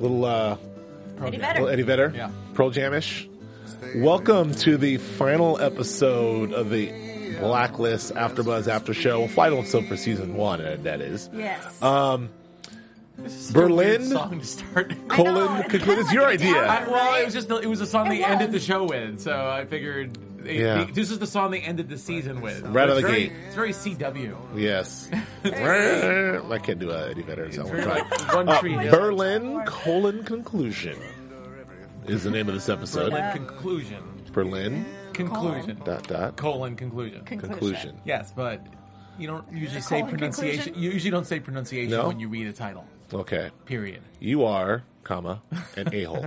Little uh, Eddie little Vedder. Eddie Vedder, Yeah. Pearl Jamish. Welcome to the final episode of the Blacklist AfterBuzz After Show. Final episode for season one, uh, that is. Yes. Um, This is such a Berlin? weird song to start. I colon, know, it's conclude. kinda It's your like a idea. I, well, it was just it was a song It they ended the show with, so I figured it, Yeah. this is the song they ended the season with. Right out It's of the very- gate. It's very CW. Yes. I can't do uh, Eddie Vedder, so we'll. One Uh, Tree Hill. Berlin colon conclusion is the name of this episode. Berlin conclusion. Berlin Conclusion. dot dot Colon conclusion. conclusion. Yes, but you don't usually say pronunciation. conclusion? You usually don't say pronunciation No? when you read a title. Okay. Period. You are, comma, an a hole.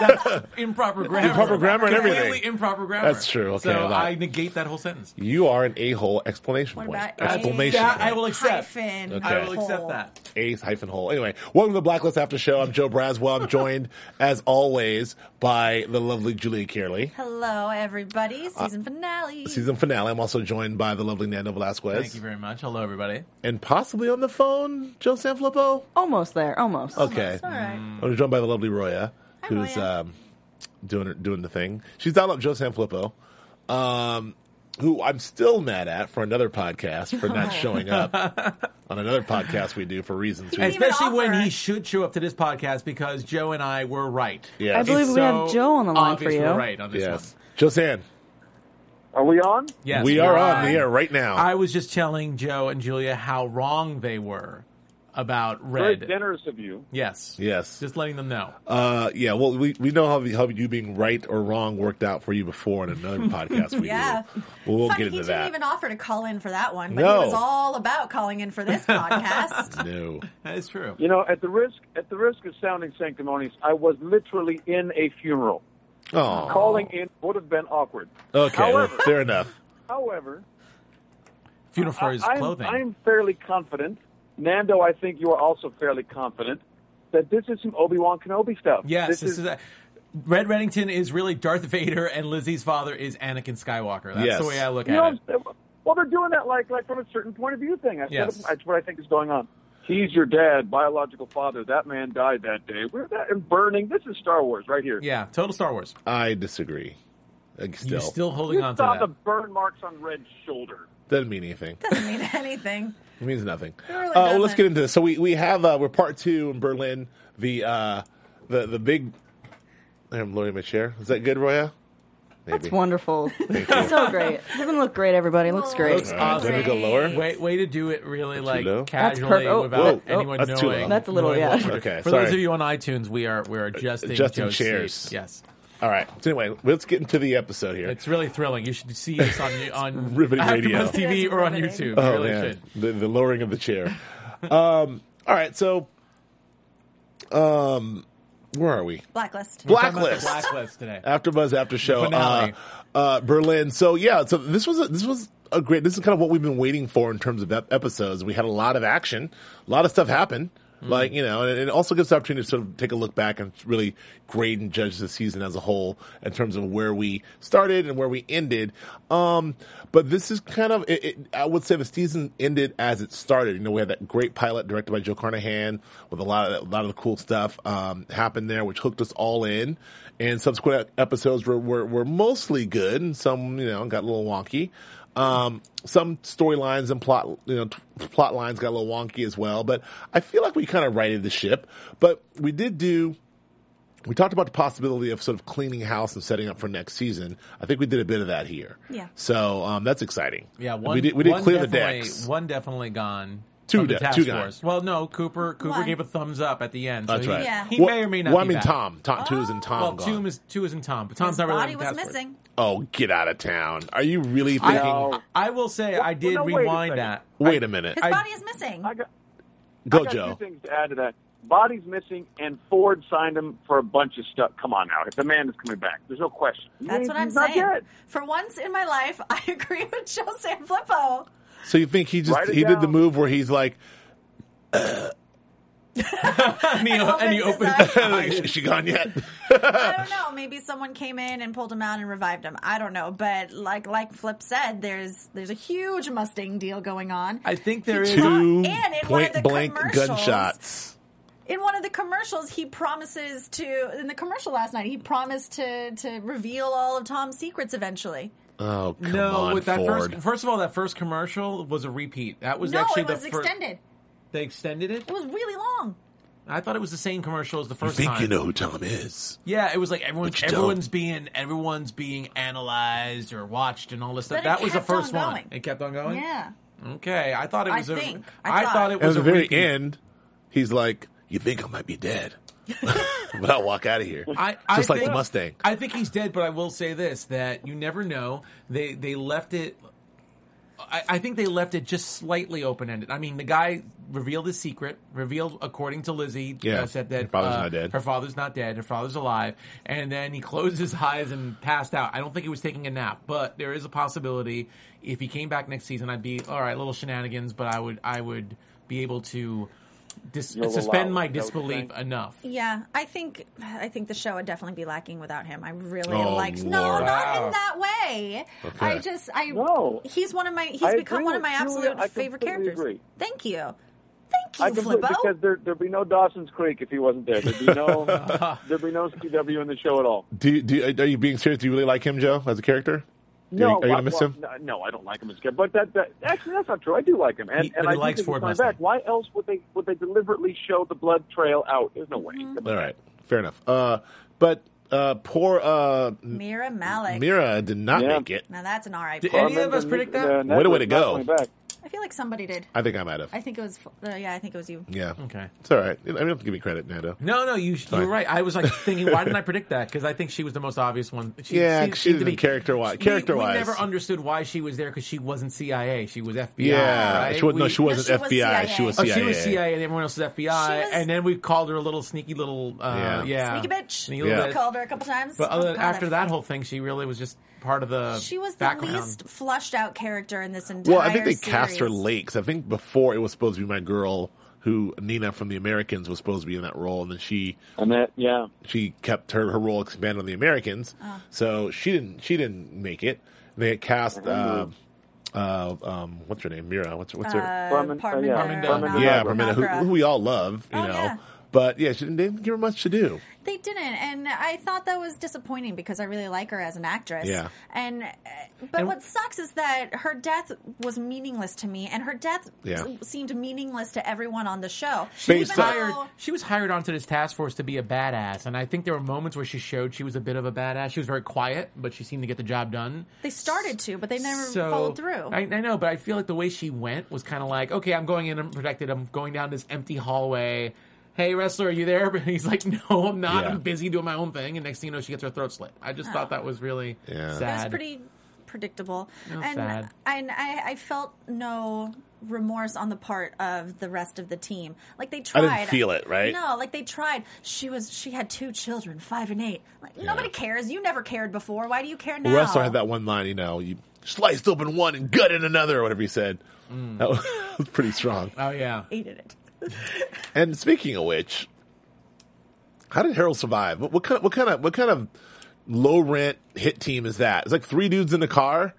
That's improper grammar. Improper grammar and Completely everything. improper grammar. That's true. Okay, so well, that- I negate that whole sentence. You are an a hole! Exclamation What point! about Exclamation That I point! will accept. Hyphen. Okay. I will accept that. Ace hyphen hole. Anyway, welcome to the Blacklist After Show. I'm Joe Braswell. I'm joined, as always, by the lovely Julia Cearley. Hello, everybody. Season finale. Uh, Season finale. I'm also joined by the lovely Nando Velasquez. Thank you very much. Hello, everybody. And possibly on the phone, Joe Sanfelippo. Almost there, almost. Okay. All right. I'm joined by the lovely Roya, who's Roya. um, doing doing the thing. She's dialed up Joe Sanfelippo, um, who I'm still mad at for another podcast for not showing up on another podcast we do for reasons we Especially when offer. he should show up to this podcast because Joe and I were right. Yes. I believe It's we have Joe on the line for obvious you. We're right on this Yes. one. Joe San, Are we on? Yes, we we're are on the air right now. I was just telling Joe and Julia how wrong they were about Red. Very generous of you. Yes. yes. Just letting them know. Uh, yeah. Well, we, we know how, how you being right or wrong worked out for you before in another podcast we Yeah. do. Well, we'll Funny, get he into didn't even offer to call in for that one, but No. he was all about calling in for this podcast. no. That is true. You know, at the risk at the risk of sounding sanctimonious, I was literally in a funeral. Oh. Calling in would have been awkward. Okay. well, However- fair enough. However, Funeral for his clothing. I'm, I'm fairly confident. Nando, I think you are also fairly confident that this is some Obi Wan Kenobi stuff. yes, this, this, is, a, Red Reddington is really Darth Vader, and Lizzie's father is Anakin Skywalker. That's Yes. the way I look You at know, it. well, they're doing that like like from a certain point of view thing. I Yes. said that's what I think is going on. He's your dad, biological father. That man died that day. We're that and burning. This is Star Wars right here. Yeah, total Star Wars. I disagree. Like, still. You're still holding You on to that. saw the burn marks on Red's shoulder. Doesn't mean anything. Doesn't mean anything. It means nothing. really uh, well, let's get into this. So we, we have uh, we're part two in Berlin. The uh, the the big. I'm lowering my chair. Is that good, Roya? Maybe. That's wonderful. Thank so great. Doesn't look great, everybody. Looks great. Looks All right, do you want me go lower? Way, way to do it really like casually per- oh, without whoa, oh, anyone that's too knowing. low. That's a little, knowing yeah. Okay, For sorry. those of you on iTunes, we are we're adjusting Adjusting Joe's chairs. seat. Yes, All right. So anyway, let's get into the episode here. it's really thrilling. You should see us on on riveting radio. TV It is or on riveting. YouTube. You oh really man, should. the, the lowering of the chair. um. All right. So, um, where are we? Blacklist. We're talking about Blacklist. Blacklist today. After Buzz After Show, uh, uh, Berlin. So yeah, so this was a, this was a great. This is kind of what we've been waiting for in terms of ep- episodes. We had a lot of action, a lot of stuff happen. Like you know, and it also gives the opportunity to sort of take a look back and really grade and judge the season as a whole in terms of where we started and where we ended. Um, but this is kind of, it, it, I would say, the season ended as it started. You know, we had that great pilot directed by Joe Carnahan with a lot of a lot of the cool stuff um, happened there, which hooked us all in. And subsequent episodes were, were were mostly good, and some you know got a little wonky. Um, some storylines and plot, you know, t- plot lines got a little wonky as well, but I feel like we kind of righted the ship. But we did do we talked about the possibility of sort of cleaning house and setting up for next season. I think we did a bit of that here. Yeah. So um, that's exciting. Yeah, And one we did, we did one clear the decks. One definitely gone. Two from the de- task two gone. force. Well, no, Cooper. Cooper One. gave a thumbs up at the end. So That's he, right. Yeah. He Well- may or may not. Well, I mean, back. Tom. Tom. Two is in oh. Tom. Well, gone. two is two is in Tom, but Tom's His not really body was task force. missing. Oh, get out of town! Are you really thinking? I, I will say I did no, rewind that. Wait a minute. His I- body is missing. I got, Go, I got Joe. two things to add to that. Body's missing, and Ford signed him for a bunch of stuff. Come on now, if the man is coming back, there's no question. That's He's- what I'm saying. dead. For once in my life, I agree with Joe Sanfelippo. So you think he just Write it he did the move where he's like, and he, and he Opens opens. eyes. "Is she gone yet?" I don't know. Maybe someone came in and pulled him out and revived him. I don't know. But like like Flip said, there's there's a huge Mustang deal going on. I think there is. Two- Two and in one of point the blank commercials- gunshots. in one of the commercials, he promises to in the commercial last night. He promised to to reveal all of Tom's secrets eventually. Oh come No, on, with that Ford. first. First of all, that first commercial was a repeat. That was no, actually it was the first. extended. They extended it. It was really long. I thought it was the same commercial as the first you first think time. you know who Tom is? Yeah, it was like everyone, But you don't. everyone's being everyone's being analyzed or watched and all this stuff. But it that was the kept on first one. going. It kept on going. Yeah. Okay, I thought it I was. a, think. I, I thought. thought. it And was at the a very repeat. end, he's like, "You think I might be dead?" but I'll walk out of here. I, I Just like think, the Mustang. I think he's dead, but I will say this: that you never know. They they left it. I, I think they left it just slightly open ended. I mean, the guy revealed his secret. Revealed, according to Lizzie, Yeah, uh, said that her father's uh, not dead. Her father's not dead. Her father's alive. And then he closed his eyes and passed out. I don't think he was taking a nap, but there is a possibility if he came back next season, I'd be all right. Little shenanigans, but I would I would be able to dis- You'll suspend allow my it, is that what you're disbelief saying? enough. Yeah, I think I think the show would definitely be lacking without him. I really Oh, liked. No, Lord. not Wow. in that way. Okay. I just I No. he's one of my he's I become agree one of with my Julia. absolute I favorite completely characters. agree. Thank you, thank you, completely Flippo. because there there'd be no Dawson's Creek if he wasn't there. There'd be no there'd be no CW in the show at all. Do, you- do you- are you being serious? Do you really like him, Joe, as a character? No, are you, you I- gonna miss well, him? No, no, I don't like him as a character. But that, that actually that's not true. I do like him, and He- and but I he do likes think Ford Mustang. back. Why else would they would they deliberately show the blood trail out? There's no way. Mm-hmm. All right, fair enough. Uh, but uh, poor uh, Mira Malik. Mira did not Yeah. make it. Now that's an RIP. Did any of us predict that? Way to- way to go. Back. I feel like somebody did. I think I might have. I think it was. Uh, yeah, I think it was you. yeah. Okay. It's all right. I mean, you don't have to give me credit, Nando. No, no, you you Fine. were right. I was like thinking, why didn't I predict that? Because I think she was the most obvious one. She, Yeah, she 'cause she seemed didn't be- character-wise- character-wise. we never understood why she was there because she wasn't CIA. She was FBI. Yeah, right? she was, no, she wasn't she was FBI. She was Oh, CIA. she was CIA and everyone else was FBI, was- and then we called her a little sneaky little, uh, Yeah. yeah, Sneaky bitch. Sneaky Yeah. little I bitch. called her a couple times. But Oh, other, after that whole thing, she really was just part of the. she was the background. least flushed out character in this entire. Well, I think they cast her series. late 'cause I think before it was supposed to be my girl, who Nina from the Americans was supposed to be in that role, and then she And that, yeah. she kept her her role expanded on the Americans, Oh. so she didn't she didn't make it. They had cast uh, uh, um, what's her name? Mira. What's what's her? Parmin- Parminder- uh, yeah, Parminder. Parminder- yeah, Nagra. Parminder, who, who we all love, you Oh, know. yeah. But yeah, she didn't, didn't give her much to do. They didn't, and I thought that was disappointing because I really like her as an actress. Yeah. And uh, but And- what sucks is that her death was meaningless to me, and her death Yeah. seemed meaningless to everyone on the show. She was Based on- hired. She was hired onto this task force to be a badass, and I think there were moments where she showed she was a bit of a badass. She was very quiet, but she seemed to get the job done. They started to, but they never so followed through. I, I know, but I feel like the way she went was kind of like, okay, I'm going in unprotected. I'm going down this empty hallway. Hey, wrestler, are you there? But he's like, no, I'm not. Yeah. I'm busy doing my own thing. And next thing you know, she gets her throat slit. I just thought that was really Yeah. It it sad. was pretty predictable, No, and sad. and I, I felt no remorse on the part of the rest of the team. Like they I tried. didn't feel it, right? No, like they tried. She was she had two children, five and eight. Like nobody cares. You never cared before. Why do you care now? Well, Wrestler had that one line, you know, you sliced open one and gutted another, or whatever he said. Mm. That was pretty strong. oh yeah. hated it. And speaking of which, how did Harold survive? What, what kind? What kind of? What kind of low rent hit team is that? It's like three dudes in the car,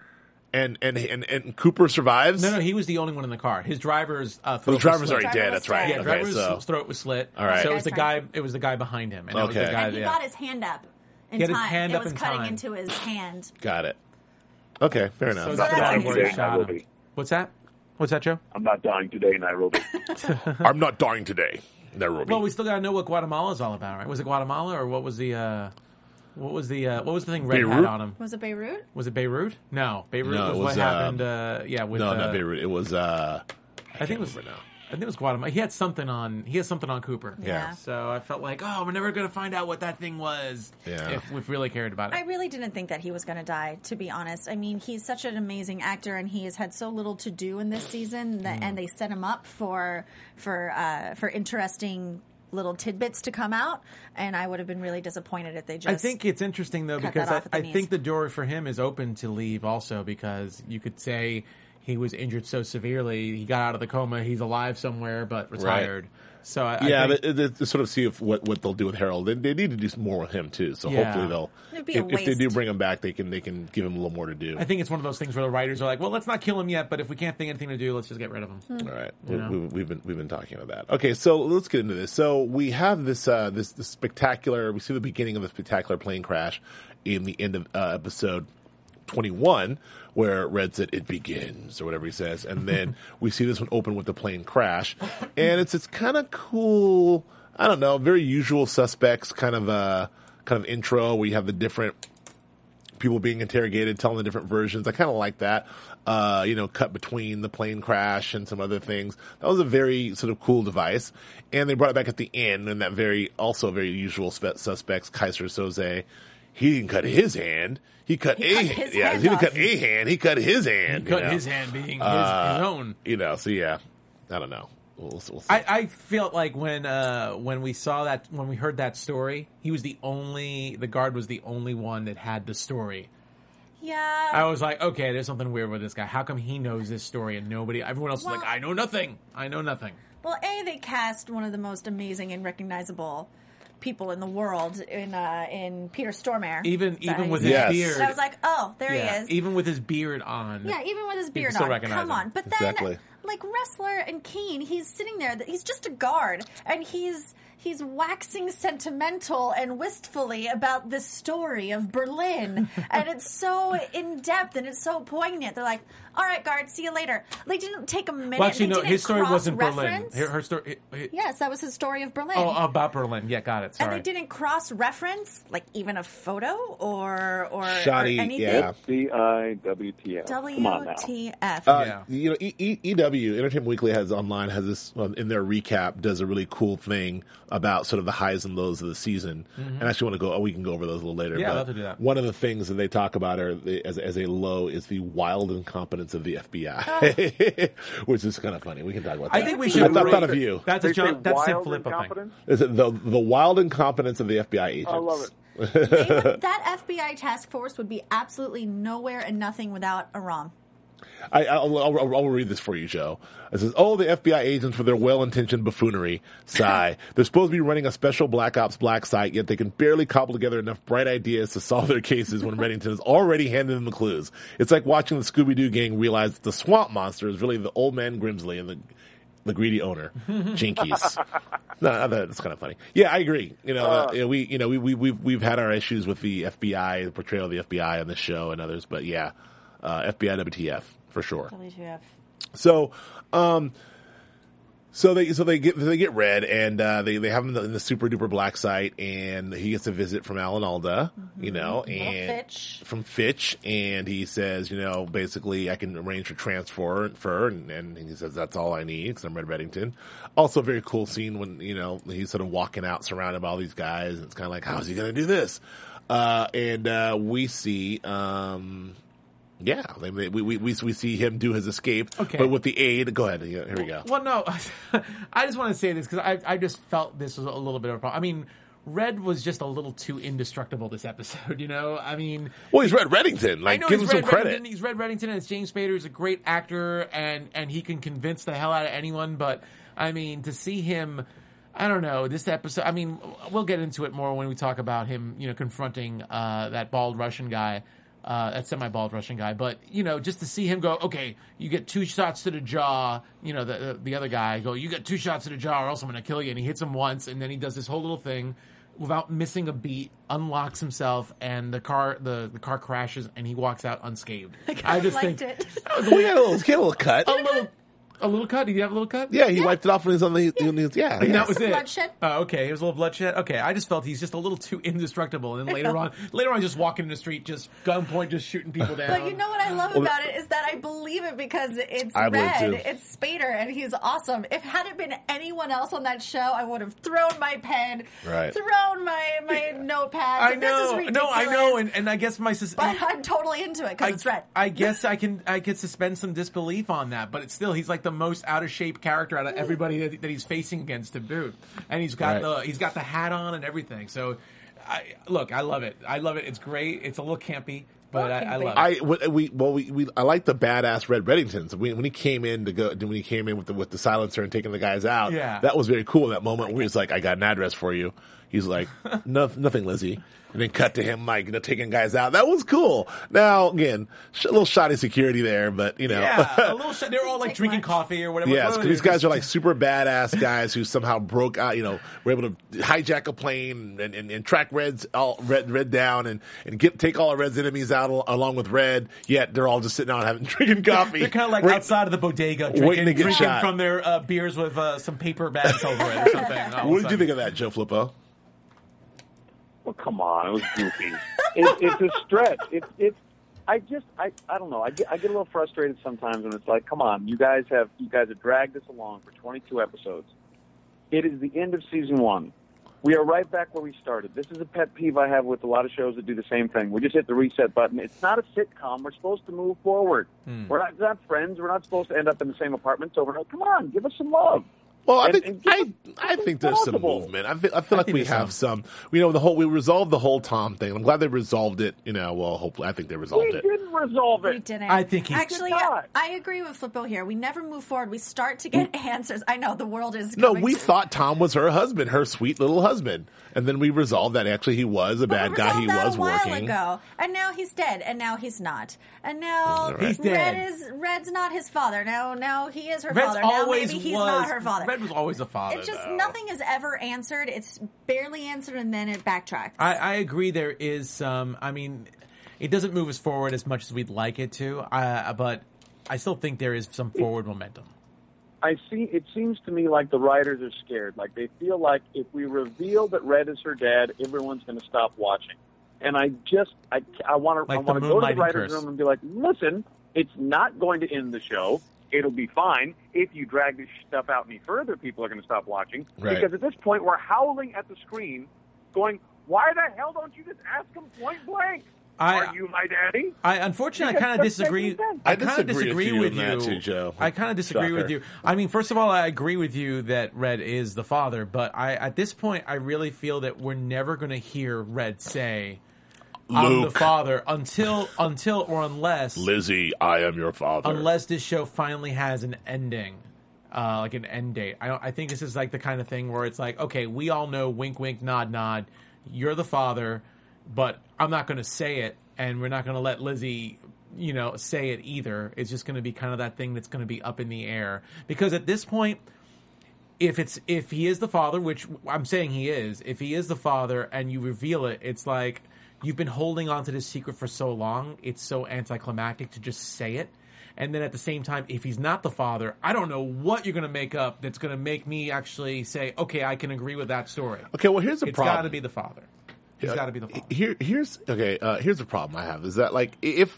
and and and, and Cooper survives. No, no, he was the only one in the car. His driver's uh, throat the was driver's slit. already Driver dead. was That's right. Yeah, okay, driver's so throat was slit. All right. So it was the guy. It was the guy behind him. And that was Okay. the guy, and he yeah. got his hand up in He had his time. hand it up was in cutting time. into his hand. got it. Okay, fair enough. So that's the guy amazing. where he Yeah, shot What's that? What's that, Joe? I'm not dying today, Nairobi. I'm not dying today. There will be. Well, we still got to know what Guatemala's all about, right? Was it Guatemala or what was the uh, what was the uh, what was the thing Red had Beirut? on him? Was it Beirut? Was it Beirut? No, Beirut No, was, it what was, happened. uh, yeah, with no, uh, not Beirut. It was. uh I think it was. remember now. I think it was Guatemala. He had something on. He had something on Cooper. Yeah. So I felt like, oh, we're never going to find out what that thing was. Yeah. If we really cared about it. I really didn't think that he was going to die, to be honest. I mean, he's such an amazing actor, and he has had so little to do in this season, that, and they set him up for for uh, for interesting little tidbits to come out. And I would have been really disappointed if they just. I think it's interesting though because I, off at the I think the door for him is open to leave also because you could say he was injured so severely he got out of the coma he's alive somewhere but retired. Right. So I, I yeah, think- they, they, to sort of see if what, what they'll do with Harold. They, they need to do some more with him too. So Yeah. hopefully they'll. It'd be a If, if they do bring him back, they can they can give him a little more to do. I think it's one of those things where the writers are like, well, let's not kill him yet, but if we can't think anything to do, let's just get rid of him. Hmm. All right, You we, know? we, we've been we've been talking about that. Okay, so let's get into this. So we have this uh, this, this spectacular. We see the beginning of the spectacular plane crash in the end of uh, episode twenty one, where Red said it begins or whatever he says, and then we see this one open with the plane crash, and it's it's kind of cool. I don't know, very usual suspects kind of uh kind of intro where you have the different people being interrogated, telling the different versions. I kind of like that. Uh, you know, cut between the plane crash and some other things. That was a very sort of cool device. And they brought it back at the end and that very, also very usual spe- suspects, Keyser Söze. He didn't cut his hand. He cut He a cut his yeah. hand he didn't cut a hand. He cut his hand. He hand. cut know? his hand being his, Uh, his own. You know, so yeah, I don't know. We'll, we'll see. I, I felt like when uh, when we saw that when we heard that story, he was the only the guard was the only one that had the story. Yeah. I was like, okay, there's something weird with this guy. How come he knows this story and nobody? Everyone else is like, I know nothing. I know nothing. Well, A, they cast one of the most amazing and recognizable people in the world in uh, in Peter Stormare. Even Is even with his Yes. it? beard, I was like, oh, there yeah, he is. even with his beard on. yeah, even with his beard on. recognize Come him. on. But then, Exactly. like Wrestler and Keen, he's sitting there. He's just a guard, and he's he's waxing sentimental and wistfully about the story of Berlin, and it's so in depth and it's so poignant. They're like, all right, guard, see you later. They didn't take a minute. Well, actually, they no, didn't his story wasn't Berlin. cross-reference. Her, her story. it- Yes, that was his story of Berlin. Oh, about Berlin. Yeah, got it. and they didn't cross reference like even a photo or or, Shoddy, or anything. yeah. C I W T F. Come on now. WTF. Uh, Yeah. You know, e- e- EW Entertainment Weekly has online has this in their recap does a really cool thing about sort of the highs and lows of the season. And I actually want to go. Oh, we can go over those a little later. Mm-hmm. Yeah, I'd love to do that. One of the things that they talk about are as as a low is the wild incompetence of the FBI, ah. which is kind of funny. We can talk about that. I think we should. I thought, rate- thought of you. That's a They John. That's Tim wild Filippo thing. incompetence? Is it the the wild incompetence of the FBI agents? I love it. Would- that FBI task force would be absolutely nowhere and nothing without Aram. I, I'll, I'll, I'll, read this for you, Joe. It says, "Oh, the FBI agents for their well-intentioned buffoonery. Sigh. They're supposed to be running a special Black Ops Black site, yet they can barely cobble together enough bright ideas to solve their cases when Reddington has already handed them the clues. It's like watching the Scooby-Doo gang realize that the swamp monster is really the old man Grimsley and the the greedy owner, Jinkies. no, that's kind of funny. Yeah, I agree. You know, uh, yeah, we you know we we we've we've had our issues with the FBI, the portrayal of the FBI on this show and others, but yeah, uh, FBI WTF for sure. WTF. So, um, so they so they get they get red and uh, they they have him in the, in the super duper black site and he gets a visit from Alan Alda, you know, and Fitch. from Fitch, and he says, you know, basically I can arrange for transfer for, and, and he says that's all I need because I'm Red Reddington. Also, a very cool scene when you know he's sort of walking out surrounded by all these guys. And it's kind of like, how's he going to do this? Uh, and uh, we see. Um, yeah, they- they- we, we, we, see him do his escape, Okay. but with the aid. Go ahead. Here we go. Well, no, I just want to say this because I, I just felt this was a little bit of a problem. I mean, Red was just a little too indestructible this episode, you know? I mean, Well, he's Red Reddington. Like, give he's him Red some credit. Reddington. He's Red Reddington, and it's James Spader. He's a great actor, and and he can convince the hell out of anyone. But I mean, to see him, I don't know this episode. I mean, we'll get into it more when we talk about him. You know, confronting uh, that bald Russian guy. Uh, that semi-bald Russian guy, but you know, just to see him go, okay, you get two shots to the jaw. You know, the the, the other guy go, you get two shots to the jaw, or else I'm going to kill you. And he hits him once, and then he does this whole little thing without missing a beat, unlocks himself, and the car the, the car crashes, and he walks out unscathed. I just liked think it. we had a little, get a little cut. a little A little cut? Did you have a little cut? Yeah, he wiped it off when he was on the. Yeah, yeah. And that was Some it. bloodshed. Oh, okay. It was a little bloodshed. Okay, I just felt he's just a little too indestructible. And then later on, later on, just walking in the street, just gunpoint, just shooting people down. But you know what I love Well, about it is that I believe it because it's I believe Red, too. it's Spader, and he's awesome. If had it been anyone else on that show, I would have thrown my pen, Right. thrown my my notepads. I This is know, ridiculous. no, I know, and, and I guess my sus- but I'm totally into it because I, it's Red. I guess I can I could suspend some disbelief on that, but it's still he's like the most out of shape character out of everybody that, that he's facing against to boot, and he's got Right. the he's got the hat on and everything. So, I look, I love it. I love it. It's great. It's a little campy, but I, I love it. I we well we, we I like the badass Red Reddingtons when, when he came in to go when he came in with the with the silencer and taking the guys out. Yeah. that was very cool. That moment where he's like, "I got an address for you." He's like, no, "Nothing, Lizzie," and then cut to him like you know taking guys out. That was cool. Now again, sh- a little shoddy security there, but you know, yeah, a little. Sh- they're all like Take drinking lunch. coffee or whatever. Yes, What 'cause these guys are like super badass guys who somehow broke out. You know, were able to hijack a plane and, and, and track Red's all Red Red down and and get take all of Red's enemies out al- along with Red. Yet they're all just sitting out having drinking coffee. They're kind of like Right. outside of the bodega, Waiting drinking, to get drinking shot. from their uh, beers with uh, some paper bags over it or something. all of a What did you think of that, Joe Flippo? Well, come on, it was goofy. it, it's a stretch. It's it's. I just I I don't know. I get I get a little frustrated sometimes when it's like, come on, you guys have you guys have dragged this along for 22 episodes. It is the end of season one. We are right back where we started. This is a pet peeve I have with a lot of shows that do the same thing. We just hit the reset button. It's not a sitcom. We're supposed to move forward. Hmm. We're not, not friends. We're not supposed to end up in the same apartments overnight. Come on, give us some love. Well, I And- think and give I I think there's some movement. I feel, I feel like we there's have some. You know, the whole we resolved the whole Tom thing. I'm glad they resolved it. You know, well, hopefully, I think they resolved We it. We didn't resolve it. We it. didn't. I think he's- actually. Did not. I agree with Flippo here. We never move forward. We start to get answers. I know the world is. No, we to- thought Tom was her husband, her sweet little husband, and then we resolved that actually he was a But bad we guy. He that was a while working. ago, and now he's dead, and now he's not, and now He's Red dead. is Red's not his father. Now, now he is her Red's father. Now always maybe he's was, not her father. Red was always a father. It's just though. nothing is ever answered. It's barely answered, and then it backtracks. I, I agree. There is some. I mean, it doesn't move us forward as much as we'd like it to. Uh, but I still think there is some forward momentum. I see. It seems to me like the writers are scared. Like they feel like if we reveal that Red is her dad, everyone's going to stop watching. And I just, I, I want to, Like the want to go to the moonlighting writers' curse. room and be like, listen, it's not going to end the show. It'll be fine. If you drag this stuff out any further, people are going to stop watching. Right. Because at this point, we're howling at the screen, going, "Why the hell don't you just ask him point blank? I- are you my daddy?" I unfortunately I kind of disagree. I I kind of disagree disagree with with you you. on that too, Joe. I kind of disagree with you. I mean, first of all, I agree with you that Red is the father, but I at this point I really feel that we're never going to hear Red say I'm the father until until or unless Lizzie, I am your father. unless this show finally has an ending, uh, like an end date. I don't. I think this is like the kind of thing where it's like, okay, we all know, wink, wink, nod, nod. You're the father, but I'm not going to say it, and we're not going to let Lizzie, you know, say it either. It's just going to be kind of that thing that's going to be up in the air because at this point. If it's if he is the father, which I'm saying he is, if he is the father and you reveal it, it's like you've been holding on to this secret for so long. It's so anticlimactic to just say it. And then at the same time, if he's not the father, I don't know what you're going to make up that's going to make me actually say, okay, I can agree with that story. Okay, well here's the It's problem. It's got to be the father. He's got to be the father. Here, here's okay. Uh, here's the problem I have is that like if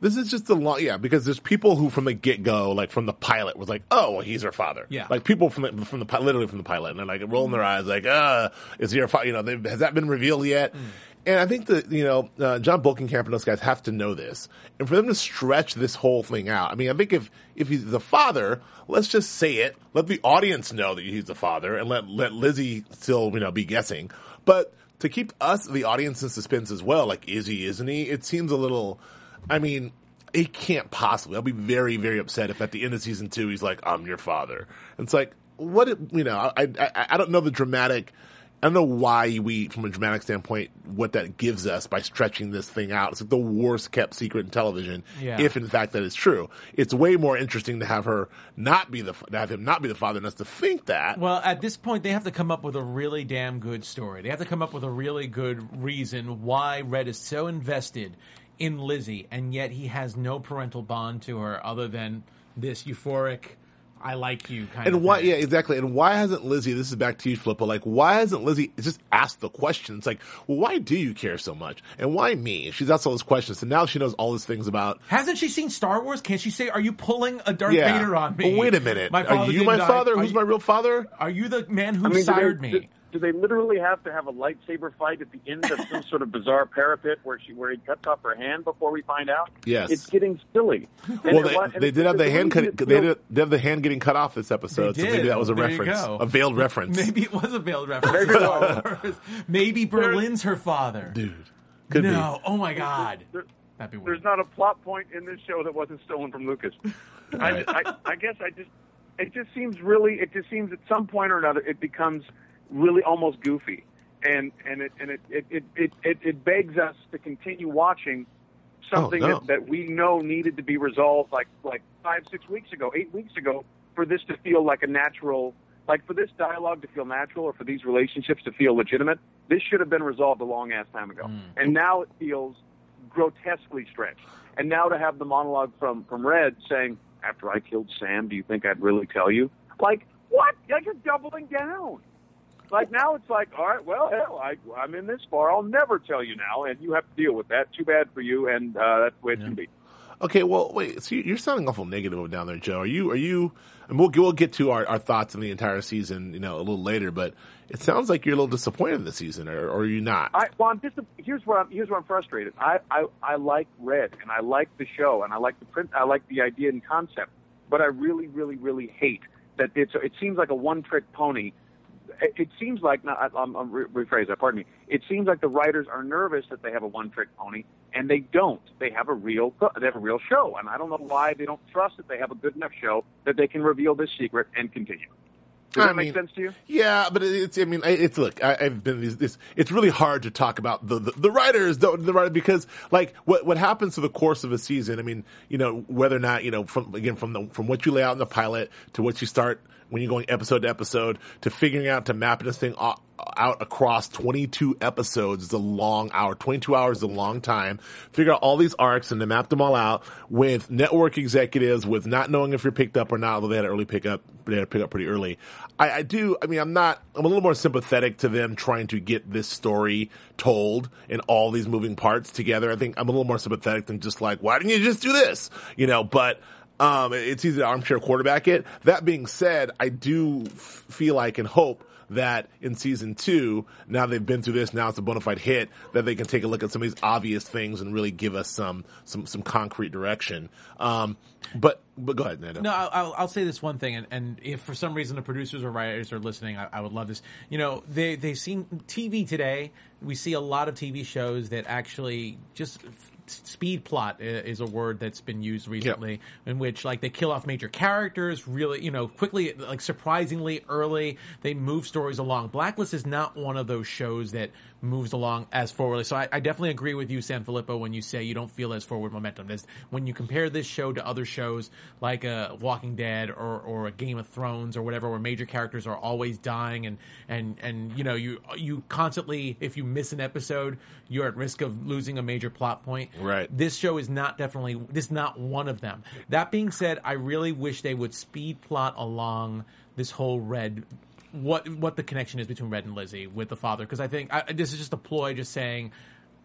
this is just a long yeah because there's people who from the get go like from the pilot was like oh well he's her father Yeah. like people from the from the literally from the pilot and they're like rolling their eyes like uh is he her father you know they, has that been revealed yet. And I think that you know uh, Jon Bokenkamp and those guys have to know this, and for them to stretch this whole thing out. I mean, I think if if he's the father, let's just say it. Let the audience know that he's the father, and let let Lizzie still you know be guessing. But to keep us, the audience, in suspense as well, like is he, isn't he? It seems a little. I mean, he can't possibly. I'll be very, very upset if at the end of season two he's like, "I'm your father." And it's like, what? it- You know, I, I, I don't know the dramatic. I don't know why we, from a dramatic standpoint, what that gives us by stretching this thing out. It's like the worst kept secret in television. Yeah. If in fact that is true, it's way more interesting to have her not be the, to have him not be the father, than us to think that. Well, at this point, they have to come up with a really damn good story. They have to come up with a really good reason why Red is so invested in Lizzie, and yet he has no parental bond to her other than this euphoric I like you kind of. And why? thing. Yeah, exactly. And why hasn't Lizzie? This is back to you, Flippo. Like, why hasn't Lizzie just asked the question? It's like, well, why do you care so much, and why me? She's asked all those questions, and now she knows all these things about. Hasn't she seen Star Wars? Can't she say, "Are you pulling a Darth Yeah. Vader on me?" But wait a minute. My Are father you my die. father? Are Who's you- my real father? Are you the man who I mean, sired they, me? Do, do they literally have to have a lightsaber fight at the end of some sort of bizarre parapet where she where he cuts off her hand before we find out? Yes. it's getting silly. And Well, they, and they did have the the hand cut. it They did, they have the hand getting cut off this episode, They so maybe that was a There you reference, go. a veiled reference. Maybe it was a veiled reference. Maybe. Maybe Berlin's her father. dude. Could no. Oh my God. There- That'd be There's not a plot point in this show that wasn't stolen from Lucas. I, I, I guess I just, it just seems really, it just seems at some point or another, it becomes really almost goofy, and and it and it it it it, it, it begs us to continue watching oh, something Oh, no. that, that we know needed to be resolved like like five six weeks ago, eight weeks ago, for this to feel like a natural. Like for this dialogue to feel natural, or for these relationships to feel legitimate, this should have been resolved a long ass time ago. Mm. And now it feels grotesquely stretched. And now to have the monologue from from Red saying, "After I killed Sam, do you think I'd really tell you?" Like what? Like you're doubling down. Like now it's like, all right, well, hell, I, I'm in this far. I'll never tell you now, and you have to deal with that. Too bad for you, and uh, that's the way it gonna be. Okay, well, wait. So you're sounding awful negative down there, Joe. Are you? Are you? And we'll we'll get to our, our thoughts on the entire season, you know, a little later. But it sounds like you're a little disappointed in the season, or, or are you not? I, well, I'm just here's where I'm here's where I'm frustrated. I, I I like Red, and I like the show, and I like the print. I like the idea and concept, but I really, really, really hate that it's. It seems like a one trick pony. It, seems like not. I- I'm, I'm re- rephrase that. Pardon me. It seems like the writers are nervous that they have a one trick pony, and they don't. They have a real. They have a real show, and I don't know why they don't trust that they have a good enough show that they can reveal this secret and continue. Does that I make mean, sense to you? Yeah, but it's. I mean, it's look. I, I've been. This, this. It's really hard to talk about the the, the writers, the, the writer, because like what what happens to the course of a season. I mean, you know, whether or not you know from again from the from what you lay out in the pilot to what you start when you're going episode to episode to figuring out to mapping this thing out, out across 22 episodes is a long hour. 22 hours is a long time. Figure out all these arcs and to map them all out with network executives, with not knowing if you're picked up or not, although they had an early pickup, they had to pick up pretty early. I, I do, I mean, I'm not, I'm a little more sympathetic to them trying to get this story told and all these moving parts together. I think I'm a little more sympathetic than just like, why didn't you just do this? You know, but, um, it's easy to armchair quarterback it. That being said, I do f- feel like and hope that in season two, now they've been through this, now it's a bona fide hit, that they can take a look at some of these obvious things and really give us some some some concrete direction. Um, but but go ahead, Nando. No, I'll, I'll- say this one thing, and, and if for some reason the producers or writers are listening, I, I would love this. You know, they they've seen TV today. We see a lot of TV shows that actually just speed plot uh, is a word that's been used recently, in which like they kill off major characters really, you know, quickly, like surprisingly early. They move stories along. Blacklist is not one of those shows that moves along as forwardly. So I, I definitely agree with you, Sanfelippo, when you say you don't feel as forward momentum. There's, when you compare this show to other shows like uh, Walking Dead or, or a Game of Thrones or whatever, where major characters are always dying and, and, and, you know, you, you constantly, if you miss an episode, you're at risk of losing a major plot point. Right. This show is not definitely, this is not one of them. That being said, I really wish they would speed plot along this whole red what what the connection is between Red and Lizzie with the father because I think I, this is just a ploy, just saying.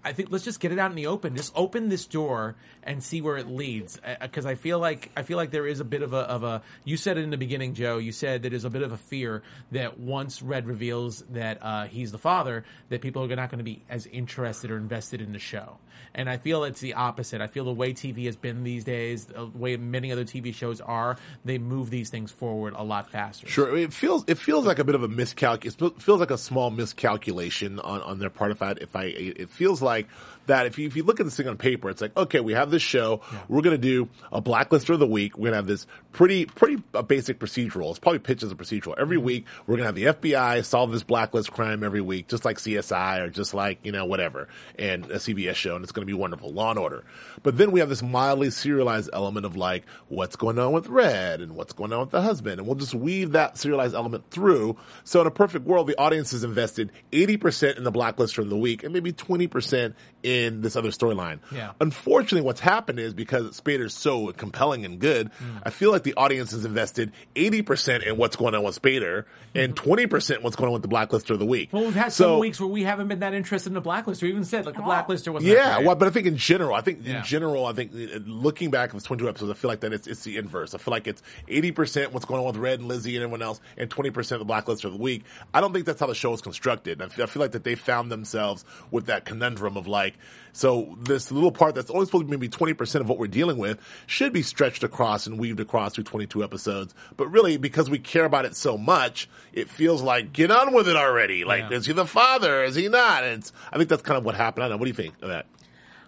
I think let's just get it out in the open. Just open this door and see where it leads. Because I feel like I feel like there is a bit of a of a. You said it in the beginning, Joe. You said that there's a bit of a fear that once Red reveals that uh, he's the father, that people are not going to be as interested or invested in the show. And I feel it's the opposite. I feel the way TV has been these days, the way many other TV shows are, they move these things forward a lot faster. Sure, it feels it feels like a bit of a miscalc. It feels like a small miscalculation on, on their part. If I if I it feels like like, that if you if you look at this thing on paper, it's like okay, we have this show. We're gonna do a blacklister of the week. We're gonna have this pretty pretty uh, basic procedural. It's probably pitched as a procedural. Every week we're gonna have the FBI solve this blacklist crime every week, just like CSI or just like you know whatever, and a CBS show, and it's gonna be wonderful. Law and Order. But then we have this mildly serialized element of like what's going on with Red and what's going on with the husband, and we'll just weave that serialized element through. So in a perfect world, the audience is invested eighty percent in the blacklist from the week, and maybe twenty percent percent in this other storyline. Yeah. Unfortunately, what's happened is because Spader's so compelling and good, Mm. I feel like the audience has invested 80% in what's going on with Spader and 20% what's going on with the Blacklister of the week. Well, we've had so, some weeks where we haven't been that interested in the blacklist, or even said like the all. blacklist wasn't. that Yeah, great. well, but I think in general, I think Yeah. in general, I think uh, looking back at the 22 episodes, I feel like that it's, it's the inverse. I feel like it's 80% what's going on with Red and Lizzie and everyone else, and 20% the blacklist of the week. I don't think that's how the show is constructed. I feel, I feel like that they found themselves with that conundrum of like, so this little part that's only supposed to be maybe 20% of what we're dealing with should be stretched across and weaved across through 22 episodes. But really, because we care about it so much, it feels like, get on with it already. Like, Yeah. is he the father? Is he not? And it's, I think that's kind of what happened. I don't know. What do you think of that?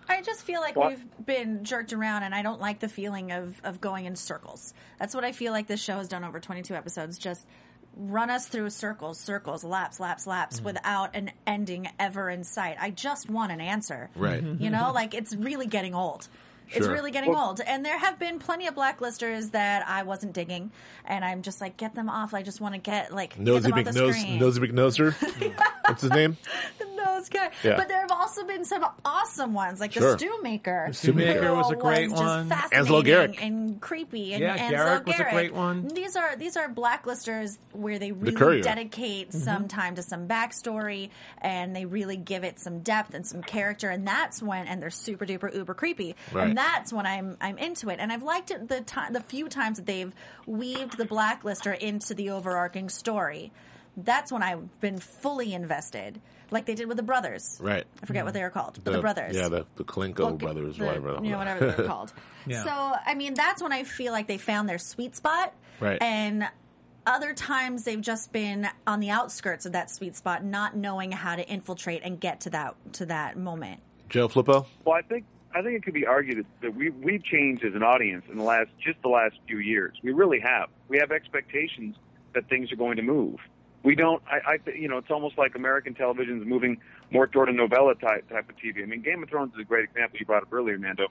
I just feel like Well- we've been jerked around, and I don't like the feeling of, of going in circles. That's what I feel like this show has done over 22 episodes. Just run us through circles, circles, laps, laps, laps, Mm-hmm. without an ending ever in sight. I just want an answer. Right. You know, like it's really getting old. It's really getting old. And there have been plenty of blacklisters that I wasn't digging, and I'm just like, get them off. I just want to get like get Nosy them off big the nose, screen. nosy big noser. What's his name? the nose guy. Yeah. But there have also been some awesome ones, like Sure. the Stew Maker. Stew Maker was a great just one. fascinating Anslo Garrick. and creepy. And Yeah, Anslo Garrick was a great one. These are these are blacklisters where they really Courier. dedicate Mm-hmm. some time to some backstory and they really give it some depth and some character. And that's when and they're super duper uber creepy. Right. And that's when I'm I'm into it. And I've liked it the time the few times that they've weaved the blacklister into the overarching story. That's when I've been fully invested, like they did with the brothers. Right. I forget what they were called, but the, brothers. Yeah, the, the Kalenko Well, brothers, the- whatever. You know, whatever they're called. Yeah. So, I mean, that's when I feel like they found their sweet spot. Right. And other times they've just been on the outskirts of that sweet spot, not knowing how to infiltrate and get to that to that moment. Joe Flippo? Well, I think I think it could be argued that, we we've changed as an audience in the last just the last few years. We really have. We have expectations that things are going to move. We don't. I, I you know, it's almost like American television is moving more toward a novella type type of TV. I mean, Game of Thrones is a great example you brought up earlier, Nando.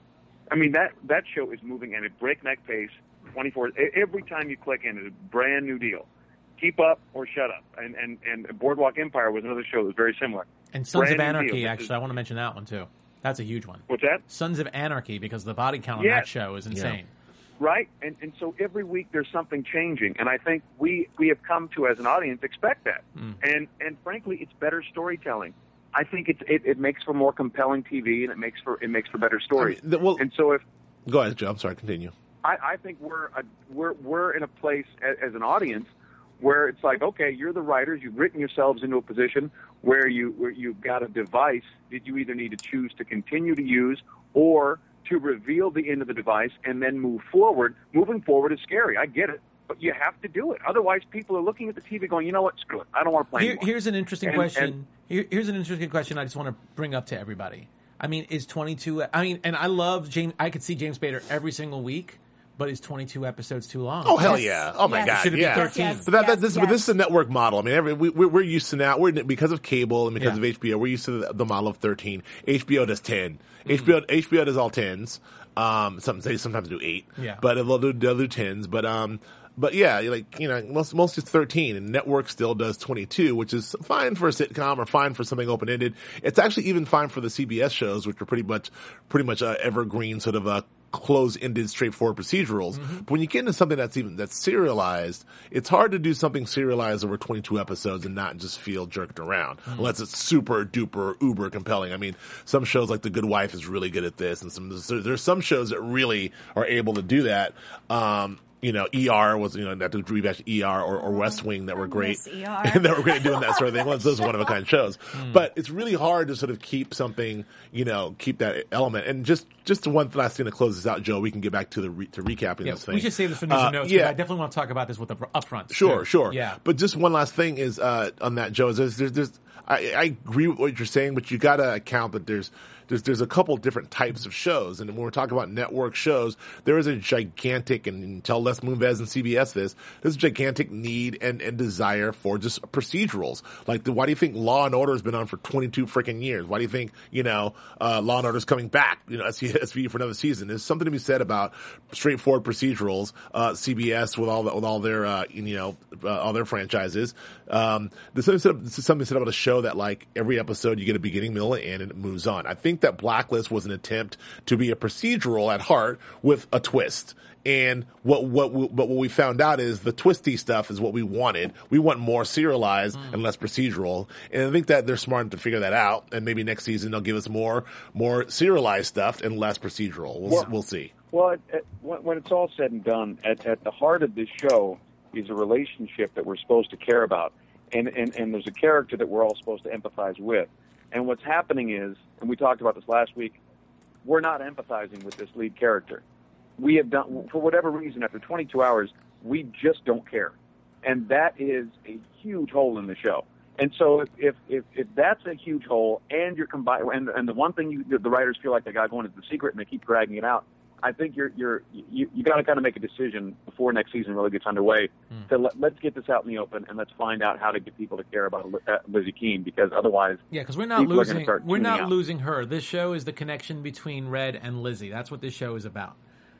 I mean that that show is moving at a breakneck pace, twenty four. Every time you click in, it's a brand new deal. Keep up or shut up. And and and Boardwalk Empire was another show that was very similar. And Sons of Brand new Anarchy. Actually, is- I want to mention that one too. That's a huge one. What's that? Sons of Anarchy, because the body count on Yeah. that show is insane. right? And and so every week there's something changing, and I think we we have come to as an audience expect that, hmm. and and frankly, it's better storytelling. I think it's it, it makes for more compelling TV, and it makes for it makes for better stories. I mean, well- and so if Go ahead, Joe. I'm sorry. Continue. I, I think we're a, we're we're in a place as, as an audience where it's like, okay, you're the writers, you've written yourselves into a position where you where you've got a device that you either need to choose to continue to use or to reveal the end of the device and then move forward. Moving forward is scary. I get it. But you have to do it. Otherwise, people are looking at the TV going, you know what, screw it. I don't want to play Here, anymore. here's an interesting And- question. and- Here, here's an interesting question I just want to bring up to everybody. I mean, is 22? I mean, and I love James. I could see James Spader every single week, but is 22 episodes too long? Oh hell Yes. yeah! Oh my Yes. god! Should it be 13? Yes, But that, that this, yes. but this is a network model. I mean, every, we, we're, we're used to now. We're because of cable and because Yeah. of HBO. We're used to the, the model of thirteen. HBO does 10 Mm-hmm. HBO HBO does all tens. Um, some they sometimes do eight. Yeah. but they'll do they'll do tens. But um, but yeah, like you know, most most is thirteen, and network still does twenty two, which is fine for a sitcom or fine for something open ended. It's actually even fine for the CBS shows, which are pretty much pretty much uh, evergreen sort of uh, close-ended, straightforward procedurals. But when you get into something that's even that's serialized, it's hard to do something serialized over 22 episodes and not just feel jerked around, unless it's super duper uber compelling. I mean, some shows like The Good Wife is really good at this, and some there- there's some shows that really are able to do that. Um, you know, ER was, you know, not to rebash ER or, or West Wing that were great. ER. and that were great at doing that sort of thing. Well, those are one of a kind shows. But it's really hard to sort of keep something, you know, keep that element. And just, just one last thing to close this out, Joe, we can get back to the, re- to recapping Yeah, this thing. we should save this for news Uh, notes. Yeah, Yeah. I definitely want to talk about this with the upfront. Sure, too. sure. Yeah, But just one last thing is uh, on that, Joe. Is there's, there's, there's I, I agree with what you're saying, but you got to account that there's there's there's a couple different types of shows, and when we're talking about network shows, there is a gigantic and tell Les Moonves and CBS this. There's a gigantic need and, and desire for just procedurals. Like, the, why do you think Law and Order has been on for 22 freaking years? Why do you think you know uh, Law and Order is coming back? You know, SVU for another season. There's something to be said about straightforward procedurals. Uh, CBS with all the, with all their uh, you know uh, all their franchises. Um, there's something something said about a show that like every episode you get a beginning, middle, and end, and it moves on. I think that Blacklist was an attempt to be a procedural at heart with a twist. And what what we, but what we found out is the twisty stuff is what we wanted. We want more serialized and less procedural. And I think that they're smart enough to figure that out. And maybe next season they'll give us more more serialized stuff and less procedural. We'll Well- we'll see. Well, at, at, when when it's all said and done, at, at the heart of this show is a relationship that we're supposed to care about, and, and and there's a character that we're all supposed to empathize with. And what's happening is, and we talked about this last week, we're not empathizing with this lead character. We have done, for whatever reason, after 22 hours, we just don't care, and that is a huge hole in the show. And so, if if if, if that's a huge hole, and you're combined, and and the one thing you, the writers feel like they got going is the secret, and they keep dragging it out. I think you're you're you, you got to kind of make a decision before next season really gets underway to let, let's get this out in the open and let's find out how to get people to care about uh, Lizzie Keen because otherwise Yeah, because we're not people are gonna losing. start We're not out. losing her. This show is the connection between Red and Lizzie. That's what this show is about.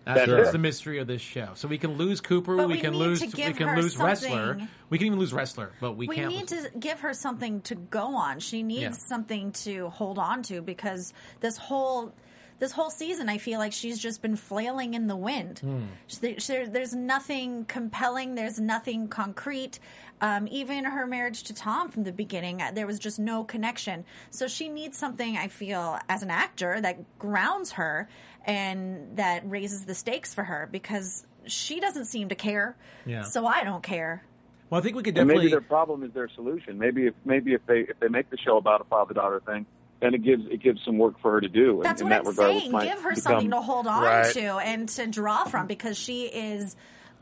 That's, That's that's the mystery of this show. So we can lose Cooper. But we we can lose. We can her lose Ressler. We can even lose Ressler, but we, we can't. We need lose- to give her something to go on. She needs Yeah. something to hold on to because this whole this whole season, I feel like she's just been flailing in the wind. Hmm. There- there- there's nothing compelling. There's nothing concrete. Um, even her marriage to Tom from the beginning, uh, there was just no connection. So she needs something. I feel as an actor that grounds her and that raises the stakes for her because she doesn't seem to care. Yeah. So I don't care. well, I think we could and definitely. maybe their problem is their solution. Maybe if maybe if they if they make the show about a father daughter thing, then it gives it gives some work for her to do. That's in, what in I'm that regard, which saying. Give her become- something to hold on Right. to and to draw from because she is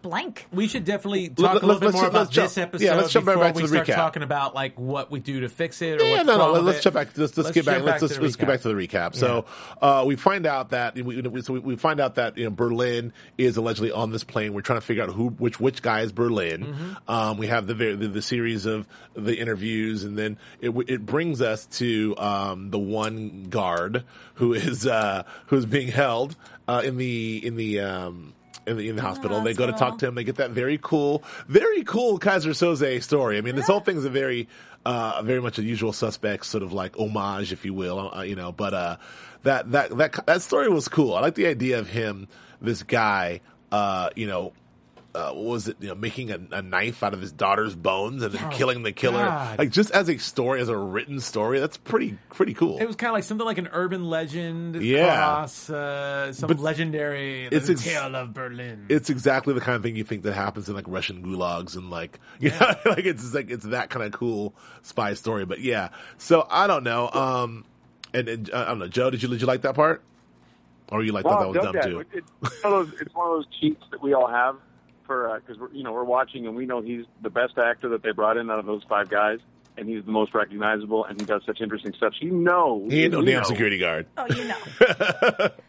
blank. we should definitely talk Let- a little let's- bit more about jump- this episode yeah, let's jump before back to we the start recap. talking about like what we do to fix it. Or Yeah, what's no, no. Let's, with let's it. jump back. Let's, let's, get back. jump Let's, let's, to the get recap. back to the recap. So, uh, we find out that we, we, so we, we find out that you know Berlin is allegedly on this plane. We're trying to figure out who, which, which guy is Berlin. Mm-hmm. Um, we have the, the the series of the interviews, and then it it brings us to um, the one guard who is uh, who's being held uh, in the in the. Um, in the, in the hospital. They go to talk to him. They get that very cool, very cool Keyser Söze story. I mean, this whole thing is a very, uh, very much a usual suspects sort of like homage, if you will, uh, you know, but, uh, that, that, that, that story was cool. I like the idea of him, this guy, uh, you know, uh, what was it, you know, making a, a knife out of his daughter's bones and then killing the killer. God. Like just as a story, as a written story, that's pretty, pretty cool. It was kind of like something like an urban legend Yeah. cross uh, some But legendary it's ex- tale of Berlin. it's exactly the kind of thing you think that happens in like Russian gulags and like you know like it's like it's that kind of cool spy story. But yeah, so I don't know. Um, and, and uh, I don't know, Joe, did you did you like that part, or you like thought that was dumb yeah, too? It's one, of those, it's one of those cheats that we all have for uh, because we're you know we're watching and we know he's the best actor that they brought in out of those five guys, and he's the most recognizable, and he does such interesting stuff. So you know, He ain't no damn know. security guard. Oh, you know.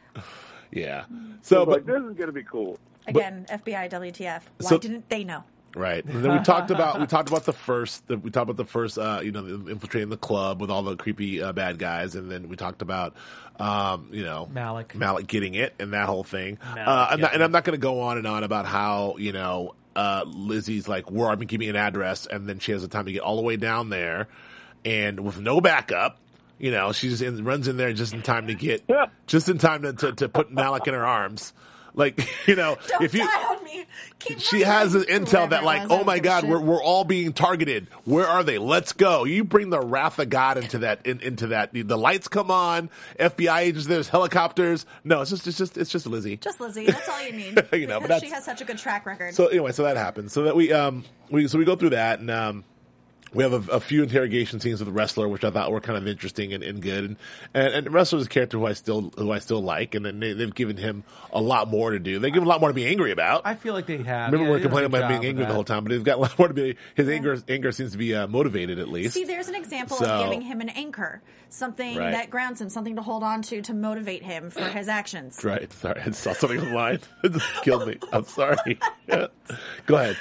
Yeah. So So, like but this is going to be cool. Again, FBI, WTF. Why So- didn't they know? Right. And then we talked about we talked about the first the, we talked about the first uh you know the- infiltrating the club with all the creepy uh, bad guys and then we talked about um you know Malik. Malik getting it and that whole thing. Malik uh I'm not, and I'm not going to go on and on about how you know uh Lizzie's like where I've been keeping an address and then she has the time to get all the way down there and with no backup. You know, she just in, runs in there just in time to get, just in time to, to, to put Malik in her arms. Like, you know, Don't if you, die on me. Keep she has this intel that like, oh my god, we're we're all being targeted. Where are they? Let's go. You bring the wrath of God into that in, into that. The lights come on. FBI agents. There's helicopters. No, it's just it's just it's just Lizzie. Just Lizzie. That's all you need. You know, but she has such a good track record. So anyway, so that happens. So that we um we so we go through that and um We have a, a few interrogation scenes with the Ressler, which I thought were kind of interesting and, and good. And, and, and the Ressler's a character who I still who I still like, and then they, they've given him a lot more to do. They give him a lot more to be angry about. I feel like they have. Remember yeah, we were they did a complaining about being angry the whole time, but they've got a lot more to be. His anger anger seems to be uh, motivated at least. See, there's an example So- of giving him an anchor, something Right. that grounds him, something to hold on to to motivate him for his actions. Right. Sorry, I saw something online. It just killed me. I'm sorry. Go ahead.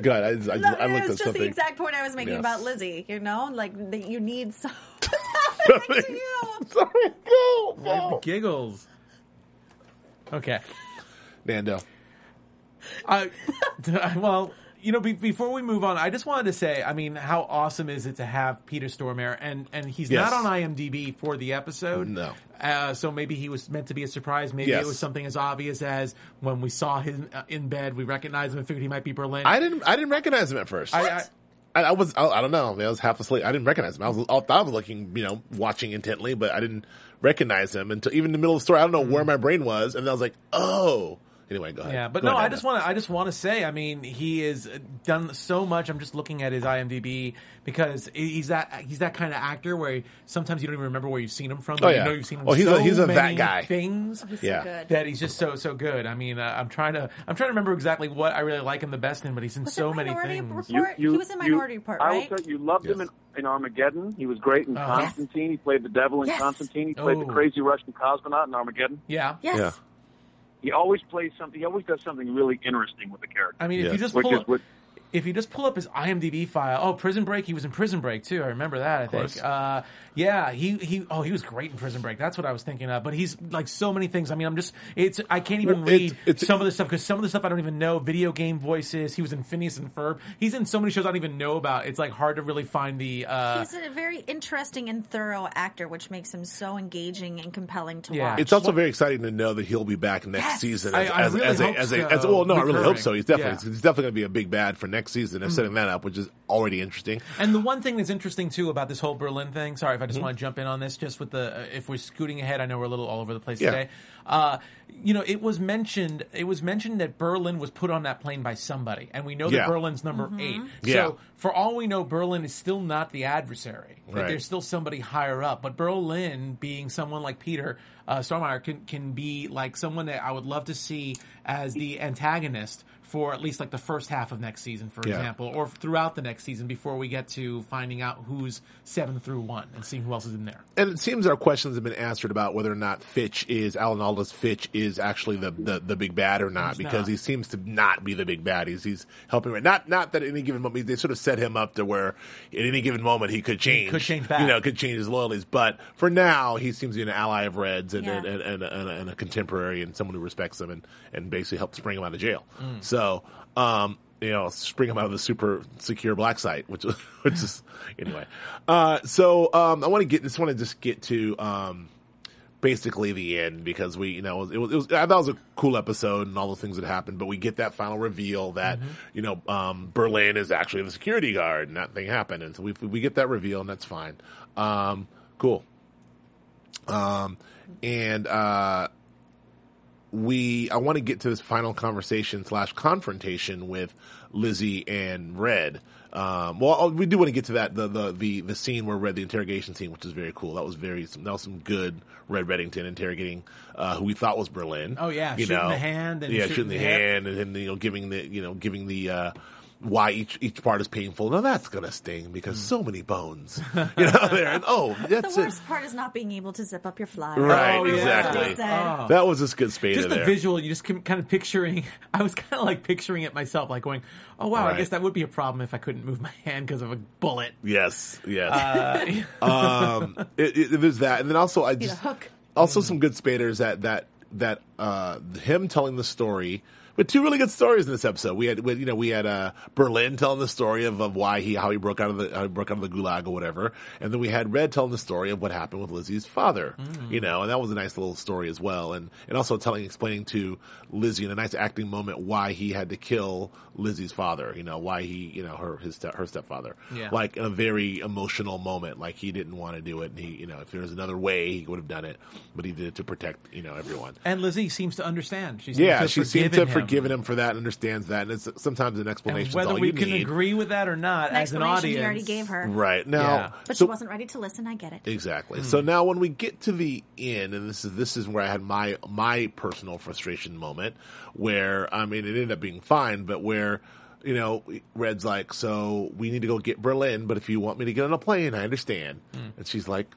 Go ahead. I, just- I, No, I it looked was at just something. the exact point I was making Yes. about Lizzie. You know, like that you need some. What's happening to you? sorry. Go. go. Giggles. Okay. Nando. I, well, you know, be, before we move on, I just wanted to say, I mean, how awesome is it to have Peter Stormare, and and he's Yes. not on IMDb for the episode. No. Uh, so maybe he was meant to be a surprise. Maybe Yes. it was something as obvious as when we saw him uh, in bed, we recognized him and figured he might be Berlin. I didn't. I didn't recognize him at first. I- I- I, I was. I, I don't know. I was half asleep. I didn't recognize him. I was. I thought I was looking. You know, watching intently, but I didn't recognize him until even in the middle of the story. I don't know where my brain was, and then I was like, oh. Anyway, go ahead. Yeah, but Go no, ahead, I just want to. I just want to say. I mean, he has done so much. I'm just looking at his IMDb because he's that he's that kind of actor where sometimes you don't even remember where you've seen him from. but Oh, you know you've seen him. Oh, he's a- he's a that guy. Things He's Yeah. so good. that he's just so so good. I mean, uh, I'm trying to I'm trying to remember exactly what I really like him the best in, but he's in Was so many Minority things. Report? he was in Minority Report, I will right? say you loved him in, in Armageddon. He was great in. Constantine. He played the devil in Yes. Constantine. He played Oh. the crazy Russian cosmonaut in Armageddon. Yeah, Yes. Yeah. He always plays something. He always does something really interesting with the character. I mean, if you just which pull is up, what if you just pull up his IMDb file, oh, Prison Break, he was in Prison Break too. I remember that. I course. think. Uh, yeah, he he. Oh, he was great in Prison Break. That's what I was thinking of. But he's like so many things. I mean, I'm just it's I can't even Well, read it's- some of the stuff because some of the stuff I don't even know. Video game voices. He was in Phineas and Ferb. He's in so many shows I don't even know about. It's like hard to really find the. Uh, He's a very interesting and thorough actor, which makes him so engaging and compelling to Yeah. watch. It's also very exciting to know that he'll be back next Yes. season I- as, I as, really as, a, hope as, a, so. as well. No, I really hope so. He's definitely Yeah. He's definitely going to be a big bad for next season. They're setting that up, which is already interesting. And the one thing that's interesting too about this whole Berlin thing. Sorry if I just Mm-hmm. want to jump in on this, just with the uh, if we're scooting ahead. I know we're a little all over the place Yeah. today. Uh, you know, it was mentioned. It was mentioned that Berlin was put on that plane by somebody, and we know that Berlin's number eight. Yeah. So for all we know, Berlin is still not the adversary. Like, Right. There's still somebody higher up. But Berlin, being someone like Peter uh, Stormare, can can be like someone that I would love to see as the antagonist for at least like the first half of next season, for Yeah. example, or throughout the next season before we get to finding out who's seven through one and seeing who else is in there. And it seems our questions have been answered about whether or not Fitch is Alan Alda's Fitch is actually the, the, the big bad or not He's because not. he seems to not be the big bad. He's he's helping right. Not not that at any given moment they sort of set him up to where at any given moment he could change. could change back. You know, could change his loyalties. But for now, he seems to be an ally of Reds and Yeah. and, and, and, and, a, and a contemporary and someone who respects him and, and basically helps bring him out of jail. Mm. So. Um, you know, spring him out of the super secure black site, which is, which is, anyway. Uh, so, um, I want to get, just want to just get to, um, basically the end because we, you know, it was, it was, I thought it was a cool episode and all the things that happened, but we get that final reveal that, you know, um, Berlin is actually the security guard and that thing happened. And so we, we get that reveal and that's fine. Um, cool. Um, and, uh, we I want to get to this final conversation slash confrontation with Lizzie and Red. Um, well, we do want to get to that the the the, the scene where Red the interrogation scene, which is very cool. That was very that was some good Red Reddington interrogating uh, who we thought was Berlin. Oh, yeah, you shooting know, the hand and yeah, shooting shooting the the hip. hand and then you know giving the you know giving the. Uh, why each each part is painful? Now that's gonna sting because Hmm. so many bones, you know. There and oh, that's the it. worst part is not being able to zip up your fly. Right, Oh, yeah. exactly. Oh. That was just good Spader Just the there. visual, you just kind of picturing. I was kind of like picturing it myself, like going, "Oh wow, Right. I guess that would be a problem if I couldn't move my hand because of a bullet." Yes, yes. Uh, um, it, it, there's that, and then also I just hook. also some good spaders that that that uh, him telling the story. With two really good stories in this episode, we had, we, you know, we had uh, Berlin telling the story of, of why he how he broke out of the how he broke out of the gulag or whatever, and then we had Red telling the story of what happened with Lizzie's father, you know, and that was a nice little story as well, and and also telling explaining to Lizzie in a nice acting moment why he had to kill Lizzie's father, you know, why he you know her his step, her stepfather, Yeah. like in a very emotional moment, like he didn't want to do it, and he you know if there was another way he would have done it, but he did it to protect you know everyone. and Lizzie seems to understand. She seems Yeah, to she seemed to him. Forgiven him for that and understands that. And it's sometimes an explanation. whether all we you can need. agree with that or not, An as an explanation audience, he already gave her. Right now, Yeah. But so- she wasn't ready to listen. I get it. Exactly. Hmm. So now when we get to the end, and this is this is where I had my my personal frustration moment, where I mean it ended up being fine, but where you know Red's like, so we need to go get Berlin, but if you want me to get on a plane, I understand. Hmm. And she's like,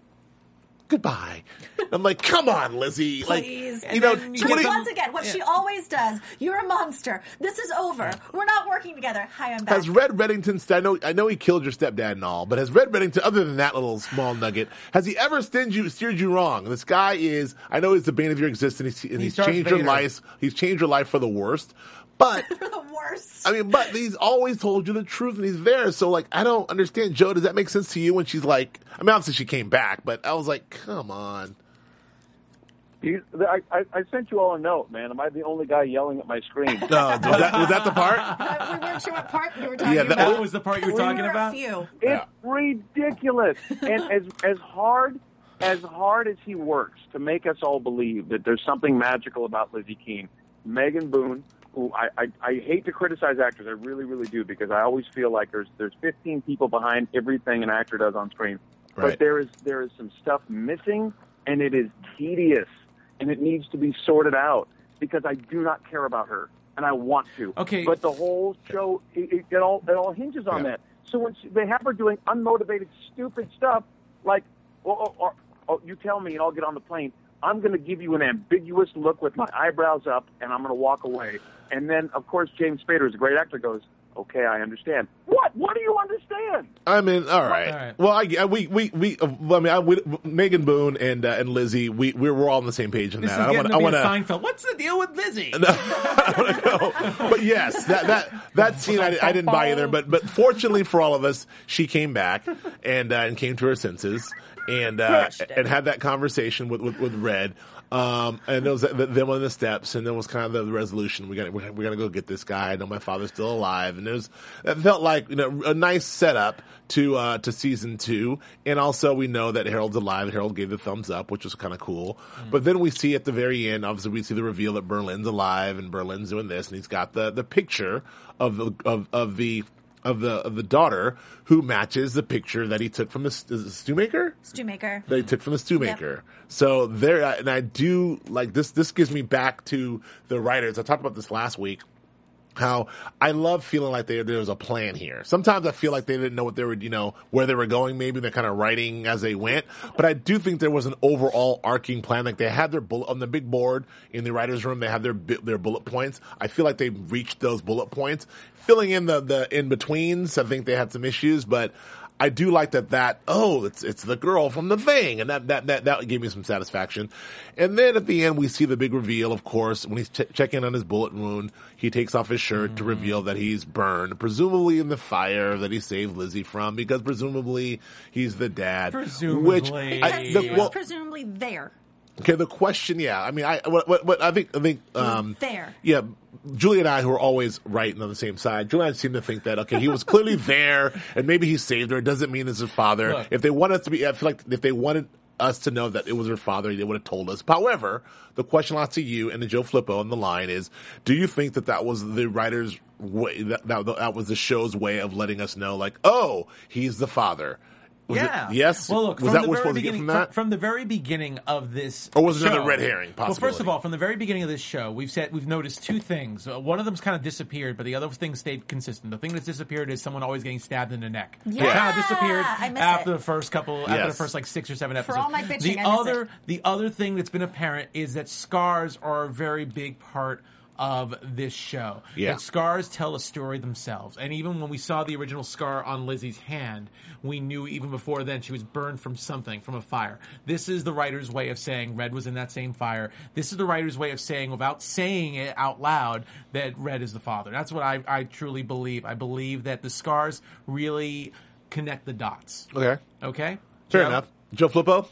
goodbye. I'm like, come on, Lizzie, Please. like you know, then you Just 20 get once again, what she always does. You're a monster. This is over. We're not working together. Hi, I'm back. Has Red Reddington? I know, I know he killed your stepdad and all, but has Red Reddington, other than that little small nugget, has he ever steered you, steered you wrong? This guy is, I know he's the bane of your existence, he's, and he's Darth changed your life. He's changed your life for the worst. But For the worst. I mean, but he's always told you the truth, and he's there. So, like, I don't understand, Joe. Does that make sense to you? When she's like, I mean, obviously she came back, but I was like, come on. You, I, I, I sent you all a note, man. Am I the only guy yelling at my screen? No, was that was that the part? Uh, we weren't sure what part we were talking Yeah, that- about. that was the part you were We talking were a about. few. It's Yeah. ridiculous. and as as hard as hard as he works to make us all believe that there's something magical about Lizzie Keen, Megan Boone, who I, I, I hate to criticize actors, I really, really do, because I always feel like there's there's 15 people behind everything an actor does on screen. Right. But there is there is some stuff missing, and it is tedious, and it needs to be sorted out because I do not care about her, and I want to. Okay. But the whole show, it, it, it all it all hinges on Yeah. that. So when she, they have her doing unmotivated, stupid stuff, like, or, or, or, or you tell me and I'll get on the plane. I'm going to give you an ambiguous look with my eyebrows up, and I'm going to walk away. And then, of course, James Spader, is a great actor, goes, "Okay, I understand." What? What do you understand? I mean, all right. All right. Well, I, I- we, we, we, uh, I mean, I, we, Megan Boone and, uh, and Lizzie, we, we were all on the same page in This that. is I want, to I be want a Seinfeld. What's the deal with Lizzie? No, I know. but yes, that that that scene I, I didn't buy either. But but fortunately for all of us, she came back and uh, and came to her senses and uh, and had that conversation with with, with Red. Um, and it was th- them on the steps, and then was kind of the, the resolution. We got we're, we're gonna go get this guy. I know my father's still alive, and it was that felt like you know a nice setup to uh, to season two. And also we know that Harold's alive. Harold gave the thumbs up, which was kind of cool. But then we see at the very end, obviously we see the reveal that Berlin's alive and Berlin's doing this, and he's got the the picture of the of of the of the of the daughter who matches the picture that he took from the Stewmaker Stewmaker. that he took from the stew maker. So there, and I do like this. This gives me back to the writers. I talked about this last week. How I love feeling like there there was a plan here. Sometimes I feel like they didn't know what they were, you know, where they were going. Maybe they're kind of writing as they went. But I do think there was an overall arcing plan. Like they had their bullet on the big board in the writers' room. They had their their bullet points. I feel like they reached those bullet points. Filling in the the in betweens, I think they had some issues, but I do like that. That oh, it's it's the girl from the thing, and that that that that gave me some satisfaction. And then at the end, we see the big reveal. Of course, when he's ch- checking on his bullet wound, he takes off his shirt to mm-hmm. reveal that he's burned, presumably in the fire that he saved Lizzie from, because presumably he's the dad. Which Presumably. I, Because the, he was well, presumably there. Okay, the question, yeah. I mean, I what what, what I think I think um there. yeah, Julie and I, who are always right and on the same side, Julie and I seem to think that okay, he was clearly there, and maybe he saved her. It doesn't mean it's his father. Look. if they wanted us to be, I feel like if they wanted us to know that it was her father, they would have told us. However, the question lots to you and to Joe Flippo on the line is: Do you think that that was the writers' way? That that, that was the show's way of letting us know, like, oh, he's the father. Was it- yeah. yes. Well, look. was from that the what we're very supposed to get beginning, from that? From, the very beginning of this, Or was it another red herring Well, first of all, from the very beginning of this show, we've said we've noticed two things. Uh, one of them's kind of disappeared, but the other thing stayed consistent. The thing that's disappeared is someone always getting stabbed in the neck. It Yeah. kind of disappeared I miss after it. the first couple, after the first like six or seven episodes. For episodes. all my bitching, the I miss other, it. the other thing that's been apparent is that scars are a very big part of this show. Yeah. That scars tell a story themselves. And even when we saw the original scar on Lizzie's hand, we knew even before then she was burned from something, from a fire. This is the writer's way of saying Red was in that same fire. This is the writer's way of saying, without saying it out loud, that Red is the father. That's what I, I truly believe. I believe that the scars really connect the dots. okay, Okay? fair Joe? enough. Joe Flippo.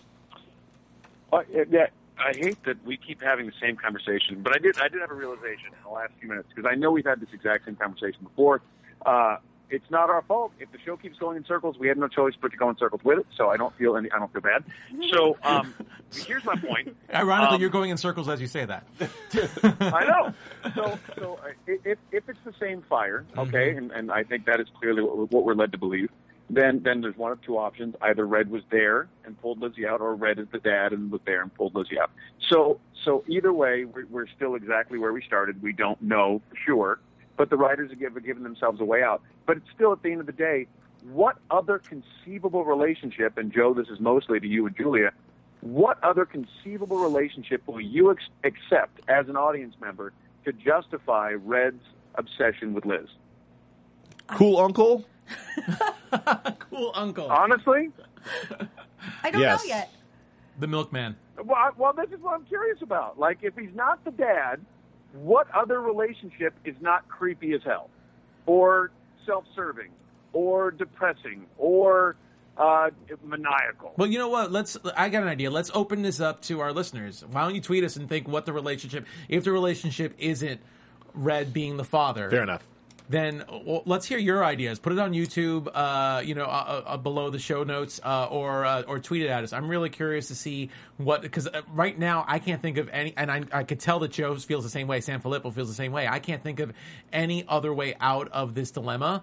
Uh, yeah, I hate that we keep having the same conversation, but I did I did have a realization in the last few minutes because I know we've had this exact same conversation before. Uh, it's not our fault. If the show keeps going in circles, we had no choice but to go in circles with it. So I don't feel any. I don't feel bad. So um, here's my point. Ironically, Um, you're going in circles as you say that. I know. So, so uh, if, if it's the same fire, okay, and, and I think that is clearly what, what we're led to believe, then then there's one of two options: either Red was there and pulled Lizzie out, or Red is the dad and was there and pulled Lizzie out. So, so either way, we're, we're still exactly where we started. We don't know for sure, but the writers have given, themselves a way out. But it's still at the end of the day, what other conceivable relationship? And Joe, this is mostly to you and Julia. What other conceivable relationship will you ex- accept as an audience member to justify Red's obsession with Liz? Cool uncle. cool uncle. Honestly, I don't Yes. know yet. the milkman. well, I- well, this is what I'm curious about. Like, if he's not the dad, what other relationship is not creepy as hell, or self-serving, or depressing, or uh, maniacal? Well, you know what? Let's. I got an idea. Let's open this up to our listeners. Why don't you tweet us and think what the relationship? If the relationship isn't Red being the father, Fair enough. Then well, let's hear your ideas. Put it on YouTube, uh, you know, uh, uh, below the show notes, uh, or uh, or tweet it at us. I'm really curious to see what because uh, right now I can't think of any, and I, I could tell that Joe feels the same way. Sanfelippo feels the same way. I can't think of any other way out of this dilemma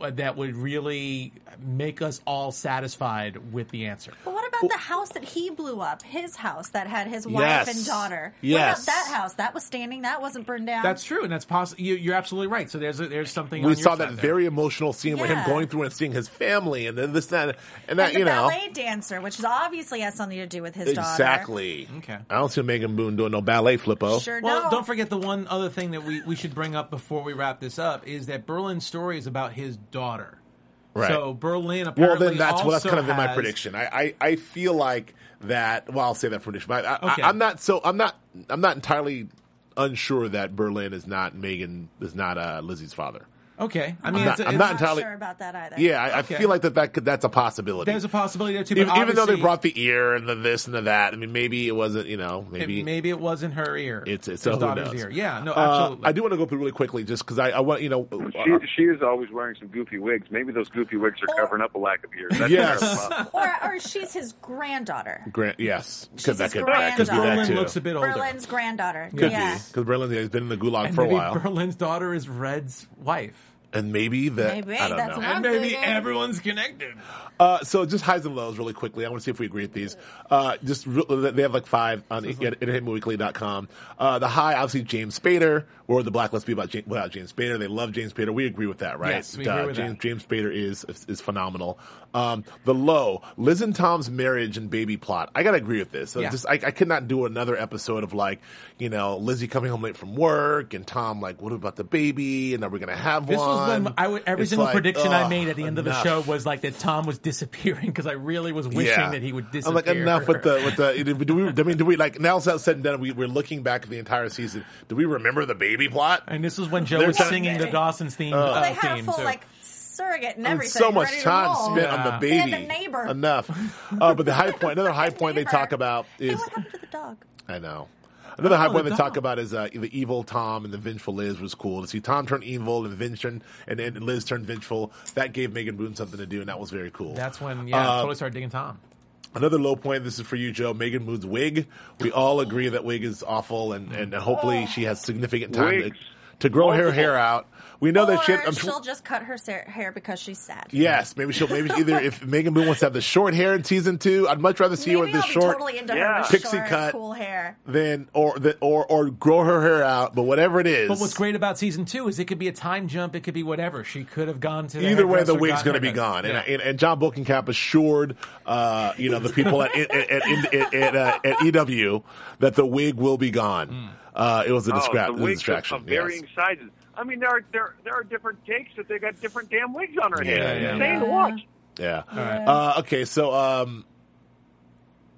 that would really make us all satisfied with the answer. But what about the house that he blew up? His house that had his wife Yes. and daughter. Yes. What about that house? That was standing. That wasn't burned down. That's true, and that's possible. You, you're absolutely right. So there's a, there's something We on your saw that there. very emotional scene where him going through and seeing his family and then this that and that and the you know ballet dancer, which is obviously has something to do with his daughter. exactly. Okay. I don't see Megan Boone doing no ballet flippo. Sure Well, no. don't forget the one other thing that we, we should bring up before we wrap this up is that Berlin's story is about his daughter. Right. So Berlin Well, then that's what that's kind of in my prediction. I, I, I feel like that. Well, I'll say that prediction, but I, Okay. I, I'm not so I'm not I'm not entirely unsure that Berlin is not Megan is not uh, Lizzie's father. Okay, I mean, I'm it's, not- I'm it's- not entirely- sure about that either. Yeah, I, Okay. I feel like that, that could, that's a possibility. there's a possibility there too. But even, even though they brought the ear and the this and the that. I mean, maybe it wasn't. You know, it- maybe maybe it wasn't her ear. it's it's his so daughter's knows? ear. Yeah, no, Uh, absolutely. I do want to go through really quickly, just because I, I want you know. She, she is always wearing some goofy wigs. Maybe those goofy wigs are covering up a lack of ears. That's Yes. very possible. Or, or she's his granddaughter. Grant, yes, because that could that could be granddaughter. that Berlin too. looks a bit older. Berlin's granddaughter. Could yeah. be because Berlin has been in the gulag and for a while, Berlin's daughter is Red's wife. And maybe that Maybe, I don't that's know. And maybe thinking. everyone's connected. Uh, so just highs and lows really quickly. I want to see if we agree with these. Uh, just re- they have like five on entertainmentweekly.com. Uh, the high, obviously James Spader, or the Black Let's Be about James, without James Spader. They love James Spader. We agree with that, right? Yes, we agree uh, with James, that. James Spader is, is phenomenal. Um, the low, Liz and Tom's marriage and baby plot. I gotta agree with this. So Yeah. just I, I could not do another episode of like you know Lizzie coming home late from work and Tom like, what about the baby? And are we gonna have This one? was when I would, every It's single like, prediction I made at the end of the show was like that Tom was disappearing because I really was wishing that he would disappear. I'm like enough with the with the. Do we? I mean, do we like now? It's all said and done. We, we're looking back at the entire season. Do we remember the baby plot? And this was when Joe was singing the Dawson's theme. Well, uh, they had a full too. like surrogate and And everything. so much time roll. spent on the baby. had the neighbor. Enough. Uh, but the high point, another high point they talk about Hey, is what happened to the dog? I know. Another high Oh, point the they talk about is uh, the evil Tom and the vengeful Liz was cool to see Tom turn evil and Vince turn and, and Liz turn vengeful. That gave Megan Boone something to do, and that was very cool. That's when, yeah, Uh, totally started digging Tom. Another low point. This is for you, Joe. Megan Boone's wig. We all agree that wig is awful, and, and hopefully she has significant time Wigs. to grow her Multiple. hair out. We know or that she. I'm she'll just cut her hair because she's sad. yes, maybe she'll. Maybe either if Megan Boone wants to have the short hair in season two, I'd much rather see her with the I'll be short totally into Yeah. her Pixie short, cut. cool hair. than or the, or or grow her hair out. But whatever it is, But what's great about season two is it could be a time jump. It could be whatever. She could have gone to the Either way, the wig's going to be gone, and, Yeah. and and Jon Bokenkamp assured, uh, you know, the people at at at, at, at, uh, at EW that the wig will be gone. Uh, it was a, distra- oh, it was a wigs distraction. of, of varying yes. sizes. I mean, there are there there are different takes that they got different damn wigs on her Yeah, head. yeah, insane yeah. to watch. Yeah. right. Uh, okay, so um,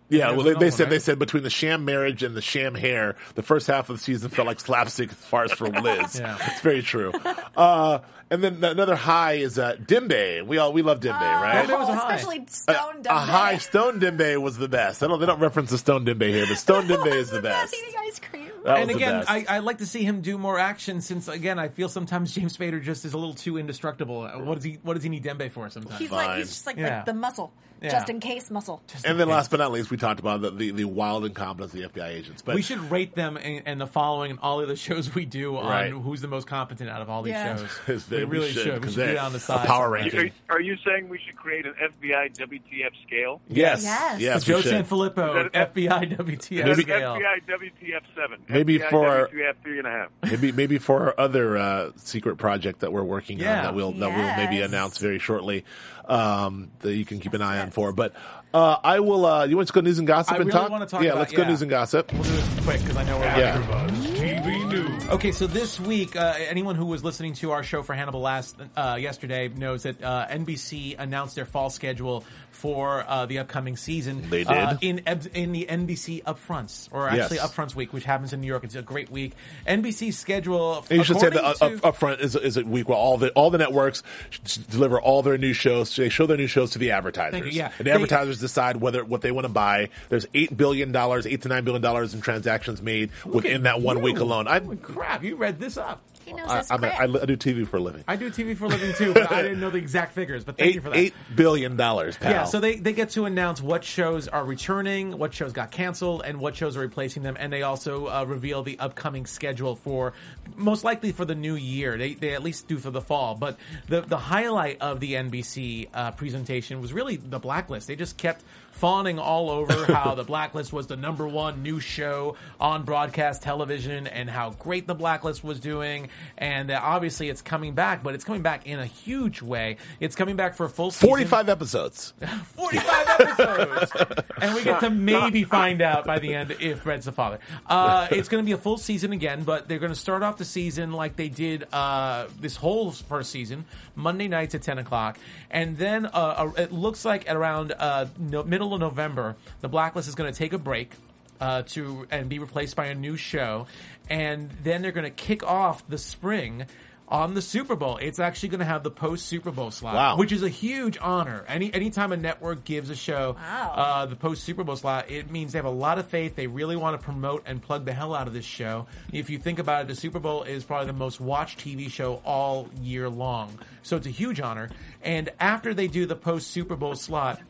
yeah, well, they, they said they said between the sham marriage and the sham hair, the first half of the season felt like slapstick farce for Liz. Yeah. It's very true. Uh, and then another high is uh, Dembe. We all we love Dembe, right? Dembe was a Oh, high. especially a, Stone a Dumb high Stone Dembe was the best. I don't they don't reference the Stone Dembe here, but Stone Dembe is the best. Eating ice cream. That and was the again, best. I, I like to see him do more action since again I feel sometimes James Spader just is a little too indestructible. What does he What does he need Dembe for sometimes? He's like he's just like, Yeah. like the muscle, Yeah. just in case muscle. and then last but not least, we talked about the, the, the wild incompetence of the FBI agents. But we should rate them and, and the following and all of the shows we do on Right. who's the most competent out of all these Yeah. shows. We we really should, should. We because should do they're it on the a side. power somewhere. ranking. Are, are you saying we should create an FBI WTF scale? yes, Yes. yes, Joe we should. Sanfelippo, Is that- FBI WTF Maybe- scale. FBI WTF seven. Maybe FBI for- WTF three and a half. Maybe maybe for our other uh, secret project that we're working Yeah. on that we'll that we'll maybe Yes. announce very shortly um, that you can keep an eye on for. But uh, I will. Uh, you want to go news and gossip I and really talk? talk yeah, about- let's go yeah. news and gossip. We'll quick because I know we're Yeah. AfterBuzz TV News. Okay, so this week, uh, anyone who was listening to our show for Hannibal last uh, yesterday knows that uh, NBC announced their fall schedule for uh, the upcoming season. They uh, did. in in the NBC Upfronts, or actually Yes. Upfronts Week, which happens in New York. It's a great week. NBC's schedule. And you should say that according up, to- up front is, is a week where all the all the networks deliver all their new shows. They show their new shows to the advertisers. Thank you, yeah. and the They- advertisers decide whether what they want to buy. There's eight billion dollars, eight to nine billion dollars in transactions made Look within that one you. week alone. I, Holy crap! You read this up. He knows I, I'm a, crap. I, I do TV for a living. I do TV for a living too, but I didn't know the exact figures. But thank Eight you for that. eight billion dollars, pal. Yeah, so they, they get to announce what shows are returning, what shows got canceled, and what shows are replacing them, and they also uh, reveal the upcoming schedule for most likely for the new year. They, they at least do for the fall. But the the highlight of the NBC uh, presentation was really the Blacklist. They just kept fawning all over how the Blacklist was the number one new show on broadcast television and how great the Blacklist was doing, and that obviously it's coming back, but it's coming back in a huge way. It's coming back for a full season. Forty-five episodes. 45 episodes. and we get to maybe find out by the end if Brett's the father. Uh, it's going to be a full season again, but they're going to start off the season like they did uh, this whole first season, Monday nights at 10 o'clock. And then uh, uh, it looks like at around uh, no, middle of November, the Blacklist is going to take a break. Uh, to and be replaced by a new show, and then they're going to kick off the spring on the Super Bowl. It's actually going to have the post Super Bowl slot, Wow. which is a huge honor. Any anytime a network gives a show Wow. uh, the post Super Bowl slot, it means they have a lot of faith. They really want to promote and plug the hell out of this show. If you think about it, the Super Bowl is probably the most watched TV show all year long, so it's a huge honor. And after they do the post Super Bowl slot.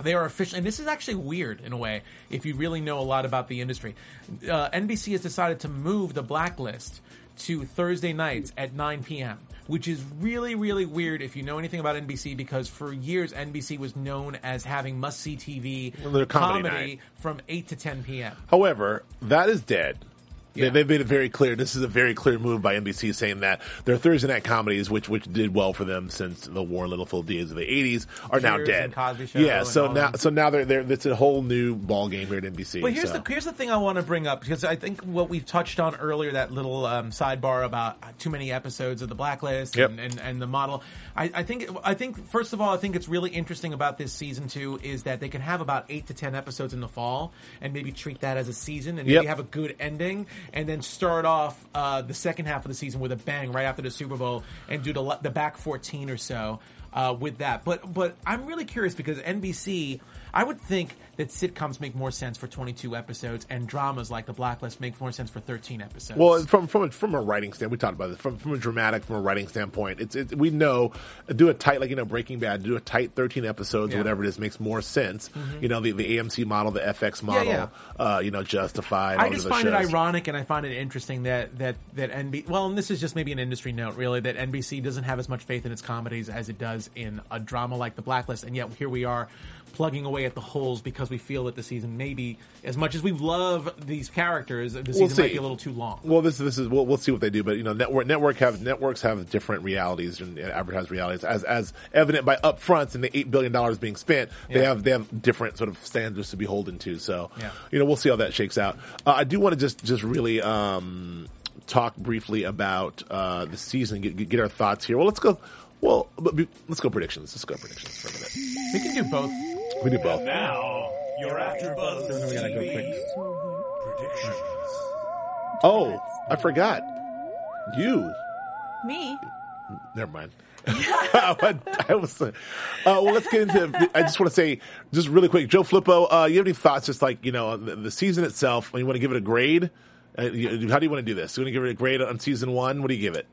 They are officially, and this is actually weird in a way if you really know a lot about the industry. Uh, NBC has decided to move the blacklist to Thursday nights at 9 p.m., which is really, really weird if you know anything about NBC because for years NBC was known as having must see TV Well, they're comedy from 8 to 10 p.m. However, that is dead. Yeah. They, they've made it very clear. This is a very clear move by NBC saying that their Thursday night comedies, which which did well for them since the Warren Littlefield days of the '80s, are now dead. and Cosby Show yeah, so now that. so now they're they're it's a whole new ball game here at NBC. But here's so. the here's the thing I want to bring up because I think what we touched on earlier that little um, sidebar about too many episodes of the blacklist Yep. and, and, and the model. I, I think I think first of all I think it's really interesting about this season two is that they can have about eight to ten episodes in the fall and maybe treat that as a season and Yep. maybe have a good ending and then start off uh, the second half of the season with a bang right after the Super Bowl and do the the back fourteen or so uh, with that. But but I'm really curious because NBC, I would think that sitcoms make more sense for 22 episodes and dramas like The Blacklist make more sense for 13 episodes. Well, from from a, from a writing standpoint, we talked about this. From from a dramatic, from a writing standpoint, it's it, we know do a tight like you know Breaking Bad, do a tight thirteen episodes, Yeah. Mm-hmm. or whatever it is, makes more sense. You know the the AMC model, the FX model, yeah. Uh, you know Justified. I all just find those it ironic and I find it interesting that that that NBC. Well, and this is just maybe an industry note, really, that NBC doesn't have as much faith in its comedies as it does in a drama like The Blacklist, and yet here we are plugging away at the holes because we feel that the season maybe, as much as we love these characters, the season might be a little too long. Well, this this is we'll, we'll see what they do, but you know, network network have networks have different realities and advertised realities, as as evident by upfronts and the eight billion dollars being spent. They Yeah. have they have different sort of standards to be beholden to. So, Yeah. you know, we'll see how that shakes out. Uh, I do want to just just really um, talk briefly about uh, the season, get, get our thoughts here. Well, let's go. Well, let's go predictions. Let's go predictions for a minute. We can do both. We do both. Now, your AfterBuzz We gotta go quick. predictions. Oh, I forgot. You Me? Never mind. I was. Uh, well, let's get into. I just want to say, just really quick, Joe Flippo. Uh, you have any thoughts? Just like you know, the, the season itself. When you want to give it a grade, Uh, you- how do you want to do this? You want to give it a grade on season one? What do you give it?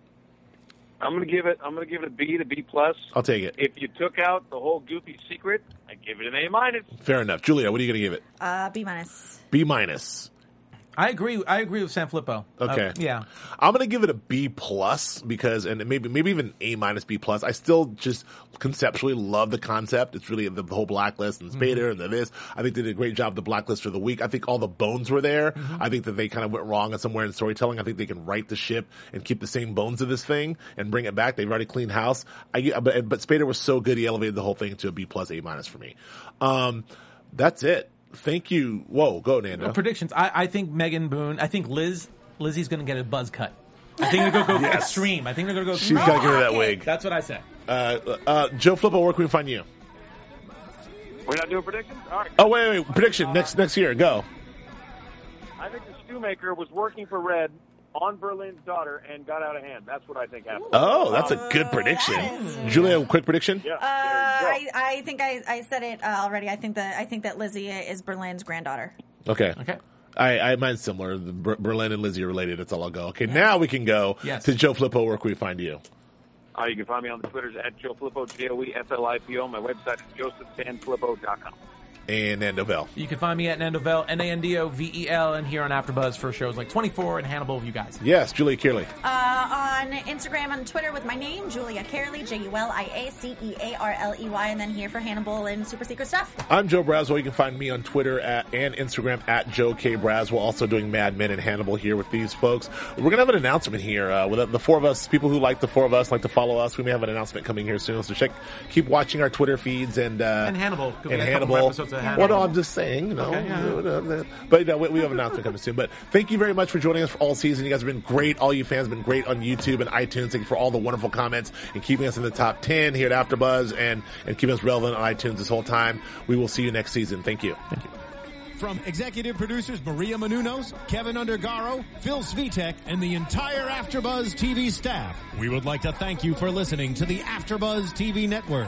I'm gonna give it. I'm gonna give it a B to B plus. I'll take it. If you took out the whole goofy secret, I give it an A minus. Fair enough. Julia, what are you going to give it? Uh, B minus. B minus. I agree. I agree with Sanfelippo. Okay. Uh, yeah. I'm gonna give it a B plus because, and maybe maybe even A minus B plus. I still just conceptually love the concept. It's really the, the whole blacklist and Spader and the this. I think they did a great job the blacklist for the week. I think all the bones were there. I think that they kind of went wrong somewhere in storytelling. I think they can right the ship and keep the same bones of this thing and bring it back. They've already cleaned house. I but but Spader was so good. He elevated the whole thing to a B plus A minus for me. Um, that's it. Thank you. Whoa, go Nando. Predictions. I, I think Megan Boone. I think Liz. Lizzie's going to get a buzz cut. I think they're going to go Yes. extreme. I think they're going to go. She's extreme. got to give her that wig. That's what I said. Uh, uh, Joe Flippo, where can we find you? We're not doing predictions. All right. Oh wait, wait, prediction next next year. Go. I think the shoemaker was working for Red on Berlin's daughter and got out of hand. That's what I think happened. Oh, that's a good prediction. Julia, quick prediction. Yeah. Uh, there you go. I, I think I, I said it uh, already. I think that I think that Lizzie is Berlin's granddaughter. Okay. Okay. I, I mine's similar. Berlin and Lizzie are related. That's all I'll go. Okay, now we can go Yes. to Joe Flippo. Where can we find you? Uh, you can find me on the Twitters at Joe Flippo, J O E F L I P O. My website is josephsanflippo.com. And Nando Bell. You can find me at Nandovel, N A N D O V E L, and here on AfterBuzz for shows like 24 and Hannibal with you guys. Yes, Julia Cearley. Uh, on Instagram and Twitter with my name, Julia Cearley, J U L I A C E A R L E Y, and then here for Hannibal and Super Secret Stuff. I'm Joe Braswell. You can find me on Twitter at and Instagram at Joe K Braswell. Also doing Mad Men and Hannibal here with these folks. We're gonna have an announcement here uh, with the four of us. People who like the four of us like to follow us. We may have an announcement coming here soon. So check, keep watching our Twitter feeds and uh, And Hannibal. 'cause we and got a couple Hannibal. More episodes Well, no, I'm just saying, you know. Okay, yeah. But no, we we have an announcement coming soon. But thank you very much for joining us for all season. You guys have been great. All you fans have been great on YouTube and iTunes. Thank you for all the wonderful comments and keeping us in the top 10 here at AfterBuzz and, and keeping us relevant on iTunes this whole time. We will see you next season. Thank you. From executive producers Maria Menounos, Kevin Undergaro, Phil Svitek, and the entire AfterBuzz TV staff, we would like to thank you for listening to the AfterBuzz TV network.